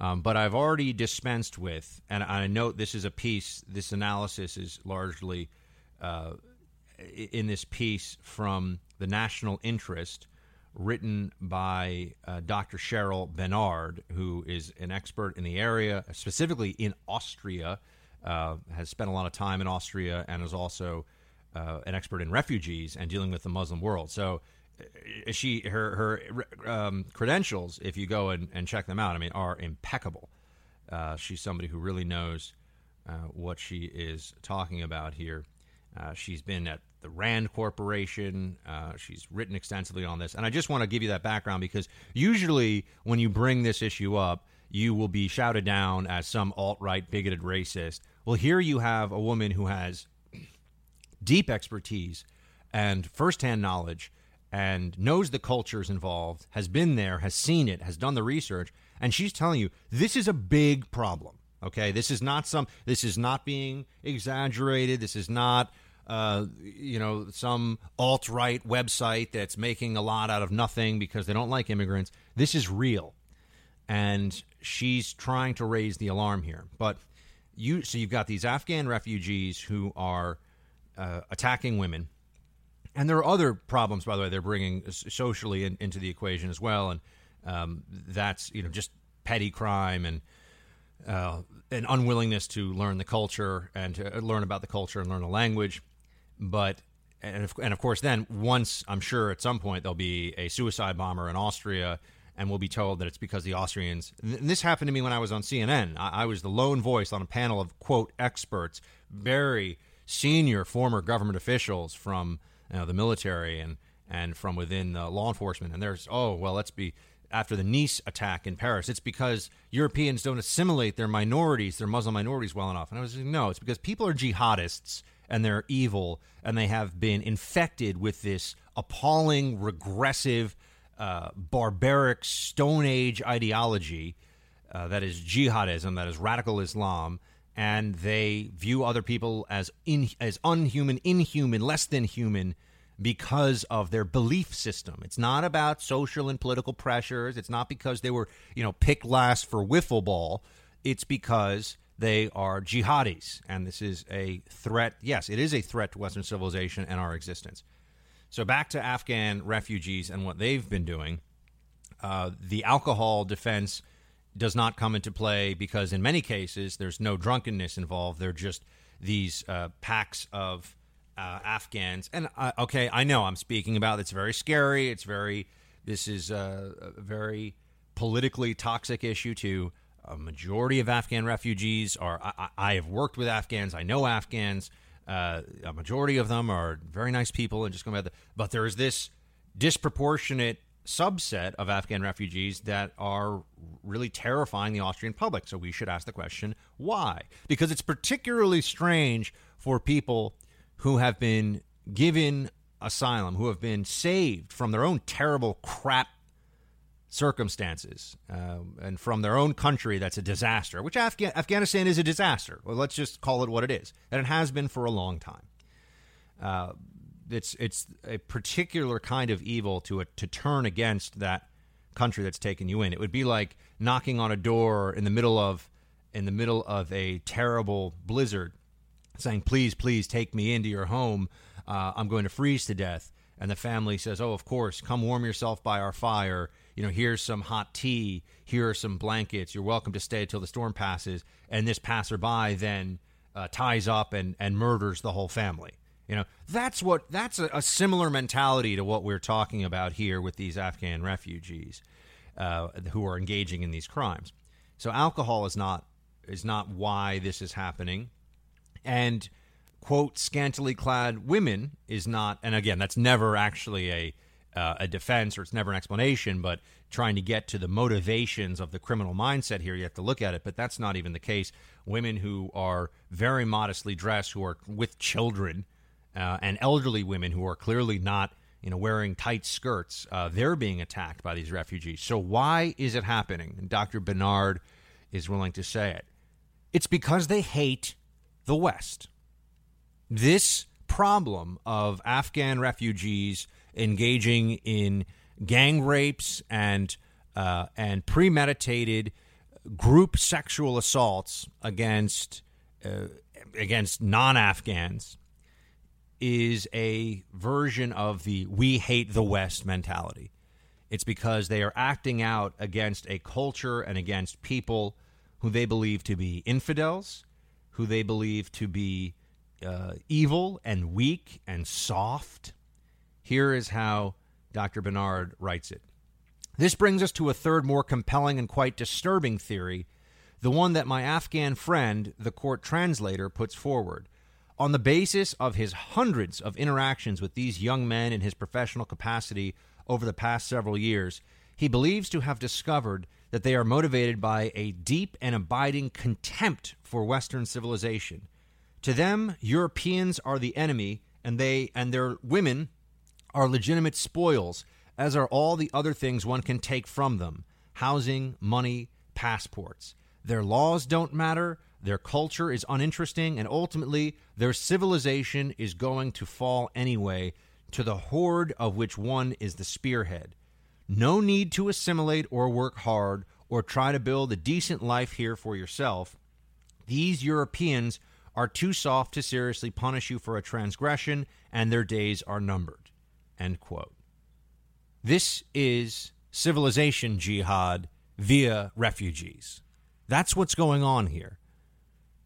Speaker 2: Um, but I've already dispensed with, and I note this is a piece, this analysis is largely uh, in this piece from the National Interest, written by uh, Dr. Cheryl Benard, who is an expert in the area, specifically in Austria, uh, has spent a lot of time in Austria, and is also uh, an expert in refugees and dealing with the Muslim world. So she her her um, credentials, if you go and, and check them out, I mean, are impeccable. Uh, she's somebody who really knows uh, what she is talking about here. Uh, she's been at the Rand Corporation. Uh, she's written extensively on this, and I just want to give you that background because usually when you bring this issue up, you will be shouted down as some alt right bigoted racist. Well, here you have a woman who has deep expertise and firsthand knowledge and knows the cultures involved, has been there, has seen it, has done the research, and she's telling you this is a big problem. Okay, this is not some. This is not being exaggerated. This is not, uh, you know, some alt right website that's making a lot out of nothing because they don't like immigrants. This is real, and she's trying to raise the alarm here. But you, so you've got these Afghan refugees who are uh, attacking women and there are other problems, by the way, they're bringing socially in, into the equation as well, and um, that's you know just petty crime and uh, an unwillingness to learn the culture and to learn about the culture and learn the language. But and of, and of course, then once I'm sure at some point there'll be a suicide bomber in Austria, and we'll be told that it's because the Austrians. This happened to me when I was on CNN. I, I was the lone voice on a panel of quote experts, very senior former government officials from you know, the military and and from within uh, law enforcement. And there's oh well, let's be after the Nice attack in Paris. It's because Europeans don't assimilate their minorities, their Muslim minorities, well enough. And I was like, no, it's because people are jihadists and they're evil and they have been infected with this appalling, regressive, uh, barbaric Stone Age ideology uh, that is jihadism, that is radical Islam, and they view other people as in, as unhuman, inhuman, less than human because of their belief system. It's not about social and political pressures. It's not because they were, you know, picked last for wiffle ball. It's because they are jihadis, and this is a threat. Yes, it is a threat to Western civilization and our existence. So back to Afghan refugees and what they've been doing. Uh, the alcohol defense does not come into play because in many cases there's no drunkenness involved. They're just these uh, packs of uh, Afghans. And uh, okay, I know I'm speaking about it's very scary. It's very this is a, a very politically toxic issue too. A majority of Afghan refugees are. I, I have worked with Afghans. I know Afghans. Uh, a majority of them are very nice people and just about the. But there is this disproportionate subset of Afghan refugees that are really terrifying the Austrian public. So we should ask the question why? Because it's particularly strange for people who have been given asylum, who have been saved from their own terrible crap circumstances uh, and from their own country that's a disaster, which Afga- Afghanistan is a disaster. Well, let's just call it what it is. And it has been for a long time. Uh, it's it's a particular kind of evil to to turn against that country that's taken you in. It would be like knocking on a door in the middle of in the middle of a terrible blizzard saying, please, please take me into your home. Uh, I'm going to freeze to death. And the family says, oh, of course, come warm yourself by our fire. You know, here's some hot tea. Here are some blankets. You're welcome to stay until the storm passes. And this passerby then uh, ties up and, and murders the whole family. You know, that's what that's a, a, similar mentality to what we're talking about here with these Afghan refugees uh, who are engaging in these crimes. So alcohol is not is not why this is happening and quote scantily clad women is not and again that's never actually a uh, a defense or it's never an explanation but trying to get to the motivations of the criminal mindset here you have to look at it but that's not even the case women who are very modestly dressed who are with children uh, and elderly women who are clearly not you know wearing tight skirts uh, they're being attacked by these refugees. So why is it happening? And dr. Benard is willing to say it. It's because they hate the West. This problem of Afghan refugees engaging in gang rapes and uh, and premeditated group sexual assaults against uh, against non-Afghans is a version of the "we hate the West" mentality. It's because they are acting out against a culture and against people who they believe to be infidels, who they believe to be uh, evil and weak and soft. Here is how Dr. Benard writes it. This brings us to a third, more compelling and quite disturbing theory, the one that my Afghan friend, the court translator, puts forward. On the basis of his hundreds of interactions with these young men in his professional capacity over the past several years, he believes to have discovered that they are motivated by a deep and abiding contempt for Western civilization. To them, Europeans are the enemy, and they and their women are legitimate spoils, as are all the other things one can take from them housing, money, passports. Their laws don't matter, their culture is uninteresting, and ultimately, their civilization is going to fall anyway to the horde of which one is the spearhead. No need to assimilate or work hard or try to build a decent life here for yourself. These Europeans are too soft to seriously punish you for a transgression, and their days are numbered. End quote. This is civilization jihad via refugees. That's what's going on here.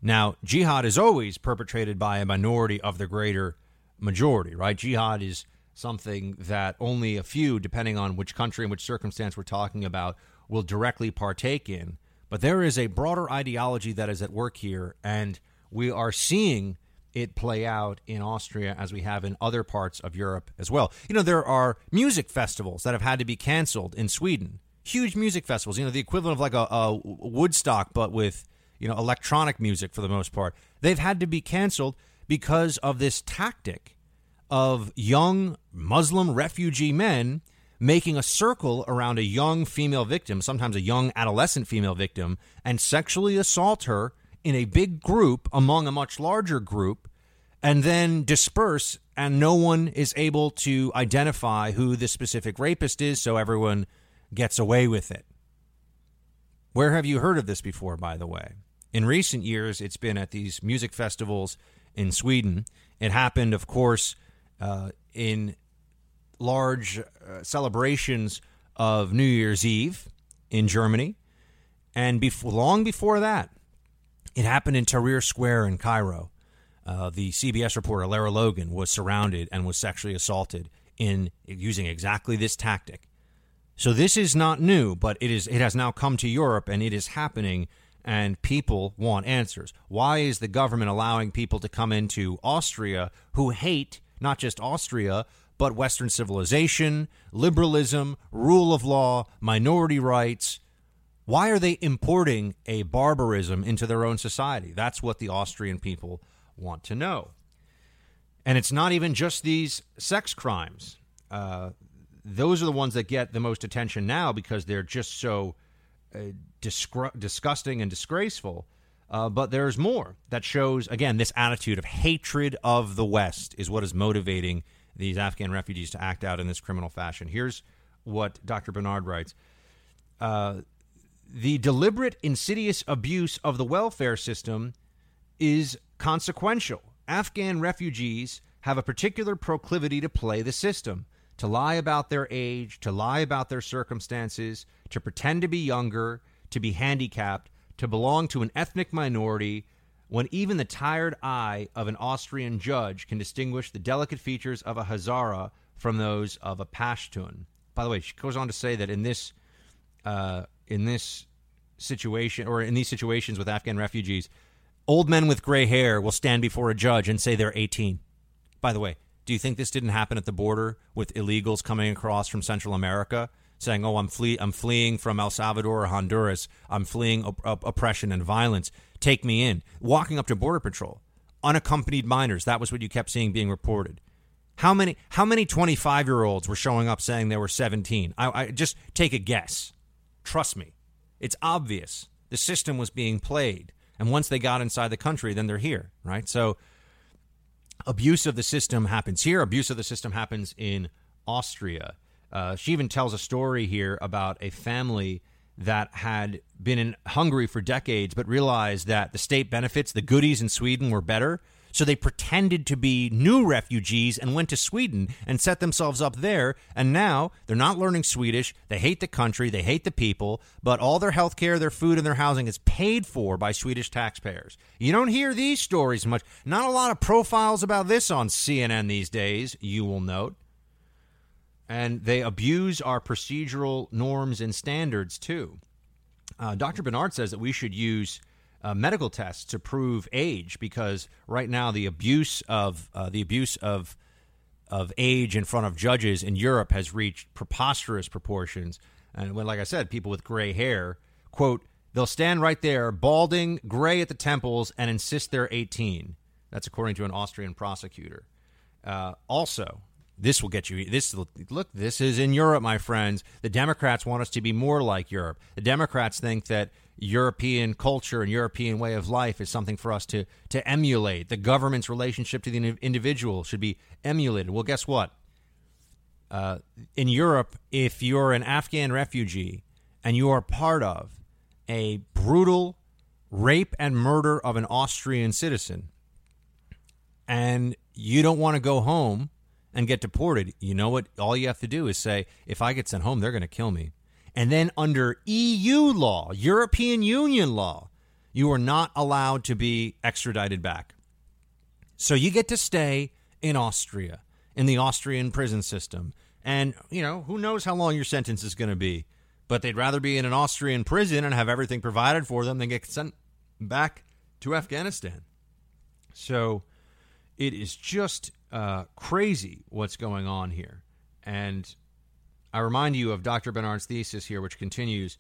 Speaker 2: Now, jihad is always perpetrated by a minority of the greater majority, right? Jihad is something that only a few, depending on which country and which circumstance we're talking about, will directly partake in. But there is a broader ideology that is at work here, and we are seeing it play out in Austria as we have in other parts of Europe as well. You know, there are music festivals that have had to be canceled in Sweden. Huge music festivals, you know, the equivalent of like a, a Woodstock, but with, you know, electronic music for the most part. They've had to be canceled because of this tactic of young Muslim refugee men making a circle around a young female victim, sometimes a young adolescent female victim, and sexually assault her in a big group among a much larger group, and then disperse, and no one is able to identify who the specific rapist is, so everyone gets away with it. Where have you heard of this before, by the way? In recent years, it's been at these music festivals in Sweden. It happened, of course, uh, in large uh, celebrations of New Year's Eve in Germany. And before, long before that, it happened in Tahrir Square in Cairo. Uh, the CBS reporter Lara Logan was surrounded and was sexually assaulted in using exactly this tactic. So this is not new, but it is it has now come to Europe and it is happening and people want answers. Why is the government allowing people to come into Austria who hate not just Austria, but Western civilization, liberalism, rule of law, minority rights. Why are they importing a barbarism into their own society? That's what the Austrian people want to know. And it's not even just these sex crimes. Uh, those are the ones that get the most attention now because they're just so disgr- disgusting and disgraceful. Uh, but there's more that shows, again, this attitude of hatred of the West is what is motivating these Afghan refugees to act out in this criminal fashion. Here's what Dr. Benard writes uh, The deliberate, insidious abuse of the welfare system is consequential. Afghan refugees have a particular proclivity to play the system, to lie about their age, to lie about their circumstances, to pretend to be younger, to be handicapped, to belong to an ethnic minority when even the tired eye of an Austrian judge can distinguish the delicate features of a Hazara from those of a Pashtun. By the way, she goes on to say that in this uh, in this situation or in these situations with Afghan refugees, old men with gray hair will stand before a judge and say they're 18. By the way, do you think this didn't happen at the border with illegals coming across from Central America? saying, "Oh, I'm flee- I'm fleeing from El Salvador or Honduras. I'm fleeing op- op- oppression and violence. Take me in." Walking up to border patrol, unaccompanied minors. That was what you kept seeing being reported. How many how many 25 year olds were showing up saying they were 17? I, I just take a guess. Trust me, it's obvious the system was being played, and once they got inside the country, then they're here, right? So abuse of the system happens here. Abuse of the system happens in Austria. Uh, she even tells a story here about a family that had been in Hungary for decades, but realized that the state benefits, the goodies in Sweden were better. So they pretended to be new refugees and went to Sweden and set themselves up there. And now they're not learning Swedish. They hate the country. They hate the people. But all their health care, their food, and their housing is paid for by Swedish taxpayers. You don't hear these stories much. Not a lot of profiles about this on CNN these days, you will note and they abuse our procedural norms and standards too. Uh, Dr. Benard says that we should use uh, medical tests to prove age because right now the abuse of uh, the abuse of of age in front of judges in Europe has reached preposterous proportions. And when, like I said, people with gray hair, quote, they'll stand right there, balding, gray at the temples, and insist they're 18. That's according to an Austrian prosecutor. Uh, also, this will get you. This look. This is in Europe, my friends. The Democrats want us to be more like Europe. The Democrats think that European culture and European way of life is something for us to to emulate. The government's relationship to the individual should be emulated. Well, guess what? Uh, in Europe, if you're an Afghan refugee and you are part of a brutal rape and murder of an Austrian citizen, and you don't want to go home and get deported, you know what? All you have to do is say, if I get sent home, they're going to kill me. And then under EU law, European Union law, you are not allowed to be extradited back. So you get to stay in Austria, in the Austrian prison system. And, you know, who knows how long your sentence is going to be. But they'd rather be in an Austrian prison and have everything provided for them than get sent back to Afghanistan. So it is just uh, crazy what's going on here. And I remind you of Dr. Benard's thesis here, which continues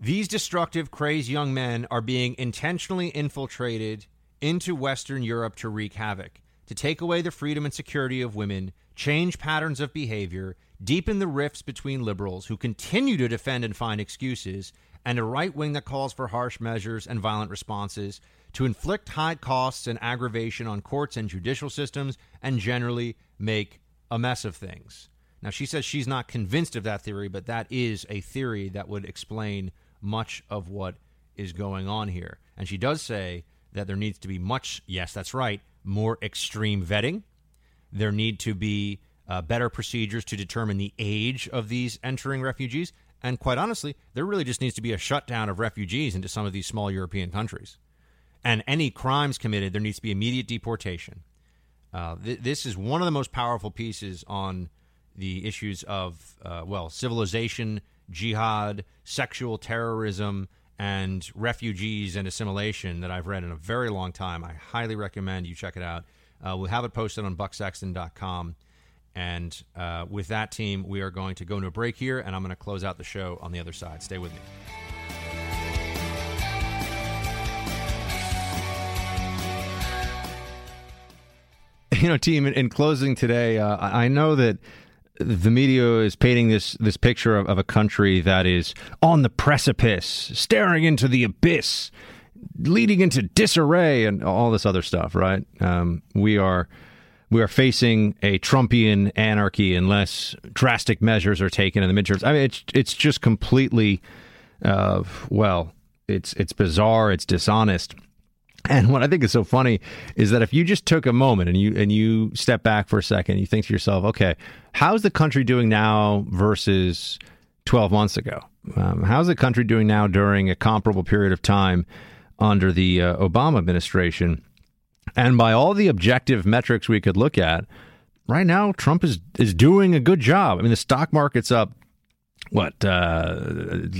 Speaker 2: These destructive, crazed young men are being intentionally infiltrated into Western Europe to wreak havoc. to take away the freedom and security of women, change patterns of behavior, deepen the rifts between liberals who continue to defend and find excuses, and a right wing that calls for harsh measures and violent responses, to inflict high costs and aggravation on courts and judicial systems, and generally make a mess of things. Now, she says she's not convinced of that theory, but that is a theory that would explain much of what is going on here. And she does say that there needs to be much, yes, that's right, more extreme vetting. There need to be uh, better procedures to determine the age of these entering refugees. And quite honestly, there really just needs to be a shutdown of refugees into some of these small European countries. And any crimes committed, there needs to be immediate deportation. Uh, th- this is one of the most powerful pieces on the issues of, uh, well, civilization, jihad, sexual terrorism, and refugees and assimilation that I've read in a very long time. I highly recommend you check it out. Uh, we'll have it posted on bucksexton.com. And uh, with that team, we are going to go into a break here, and I'm going to close out the show on the other side. Stay with me. You know, team, in, in closing today, uh, I know that the media is painting this this picture of, of, a country that is on the precipice, staring into the abyss, leading into disarray, and all this other stuff. Right? Um, we are we are facing a Trumpian anarchy unless drastic measures are taken in the midterms. I mean, it's it's just completely, uh, well, it's it's bizarre, it's dishonest. And what I think is so funny is that if you just took a moment and you and you step back for a second, you think to yourself, okay, how's the country doing now versus 12 months ago? Um, how's the country doing now during a comparable period of time under the uh, Obama administration? And by all the objective metrics we could look at, right now Trump is is doing a good job. I mean, the stock market's up what uh,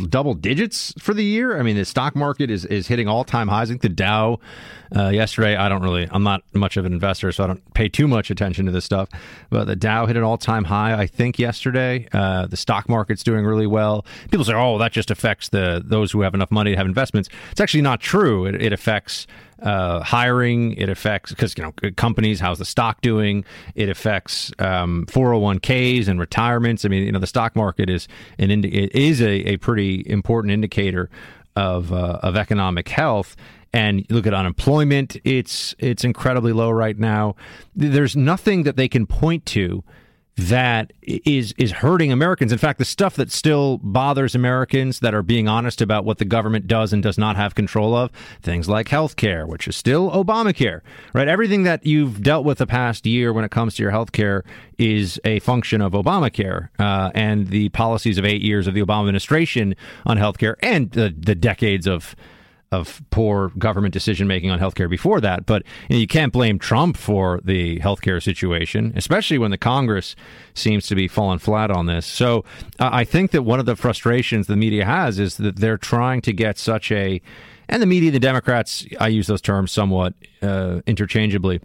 Speaker 2: double digits for the year. I mean, the stock market is is hitting all time highs. I think the Dow uh, yesterday. I don't really. I'm not much of an investor, so I don't pay too much attention to this stuff. But the Dow hit an all time high. I think yesterday. Uh, the stock market's doing really well. People say, "Oh, that just affects the those who have enough money to have investments." It's actually not true. It, it affects uh, hiring. It affects because you know companies. How's the stock doing? It affects um, 401ks and retirements. I mean, you know, the stock market is an indi- it is a, a pretty important indicator of uh, of economic health. And look at unemployment; it's it's incredibly low right now. There's nothing that they can point to that is is hurting Americans. In fact, the stuff that still bothers Americans that are being honest about what the government does and does not have control of, things like health care, which is still Obamacare, right? Everything that you've dealt with the past year when it comes to your health care is a function of Obamacare uh, and the policies of eight years of the Obama administration on health care and the, the decades of of poor government decision making on healthcare before that. But you, know, you, can't blame Trump for the healthcare situation, especially when the Congress seems to be falling flat on this. So uh, I think that one of the frustrations the media has is that they're trying to get such a, and the media, the Democrats, I use those terms somewhat uh, interchangeably,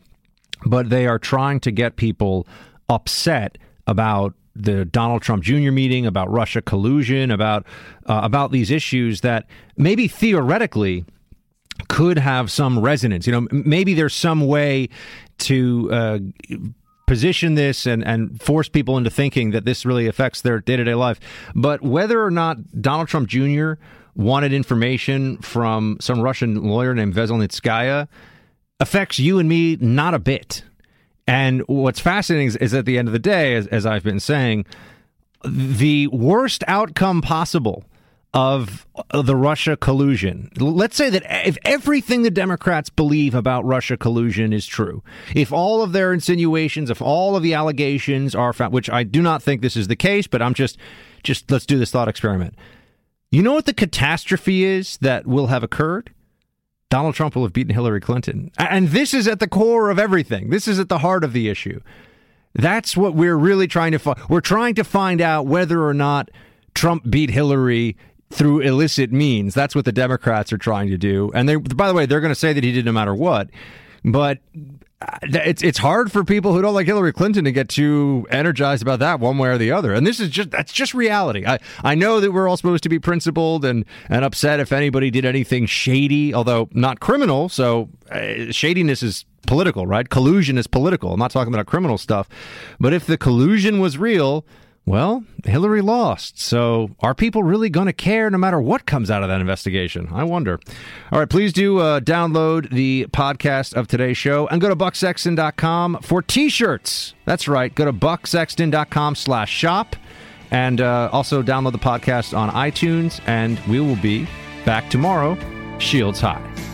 Speaker 2: but they are trying to get people upset about the Donald Trump Jr. meeting, about Russia collusion, about uh, about these issues that maybe theoretically could have some resonance. You know, maybe there's some way to uh, position this and, and force people into thinking that this really affects their day to day life. But whether or not Donald Trump Jr. wanted information from some Russian lawyer named Veselnitskaya affects you and me not a bit. And what's fascinating is, is at the end of the day, as, as I've been saying, the worst outcome possible of uh, the Russia collusion. Let's say that if everything the Democrats believe about Russia collusion is true, if all of their insinuations, if all of the allegations are found, which I do not think this is the case, but I'm just, just let's do this thought experiment. You know what the catastrophe is that will have occurred? Donald Trump will have beaten Hillary Clinton. And this is at the core of everything. This is at the heart of the issue. That's what we're really trying to find. We're trying to find out whether or not Trump beat Hillary through illicit means. That's what the Democrats are trying to do. And they, by the way, they're going to say that he did no matter what. But it's it's hard for people who don't like Hillary Clinton to get too energized about that one way or the other. And this is just that's just reality. I, I know that we're all supposed to be principled and and upset if anybody did anything shady, although not criminal. So uh, shadiness is political, right? Collusion is political. I'm not talking about criminal stuff. But if the collusion was real, well, Hillary lost. So are people really going to care no matter what comes out of that investigation? I wonder. All right, please do uh, download the podcast of today's show and go to bucksexton.com for t-shirts. That's right. Go to bucksexton.com slash shop and uh, also download the podcast on iTunes. And we will be back tomorrow. Shields high.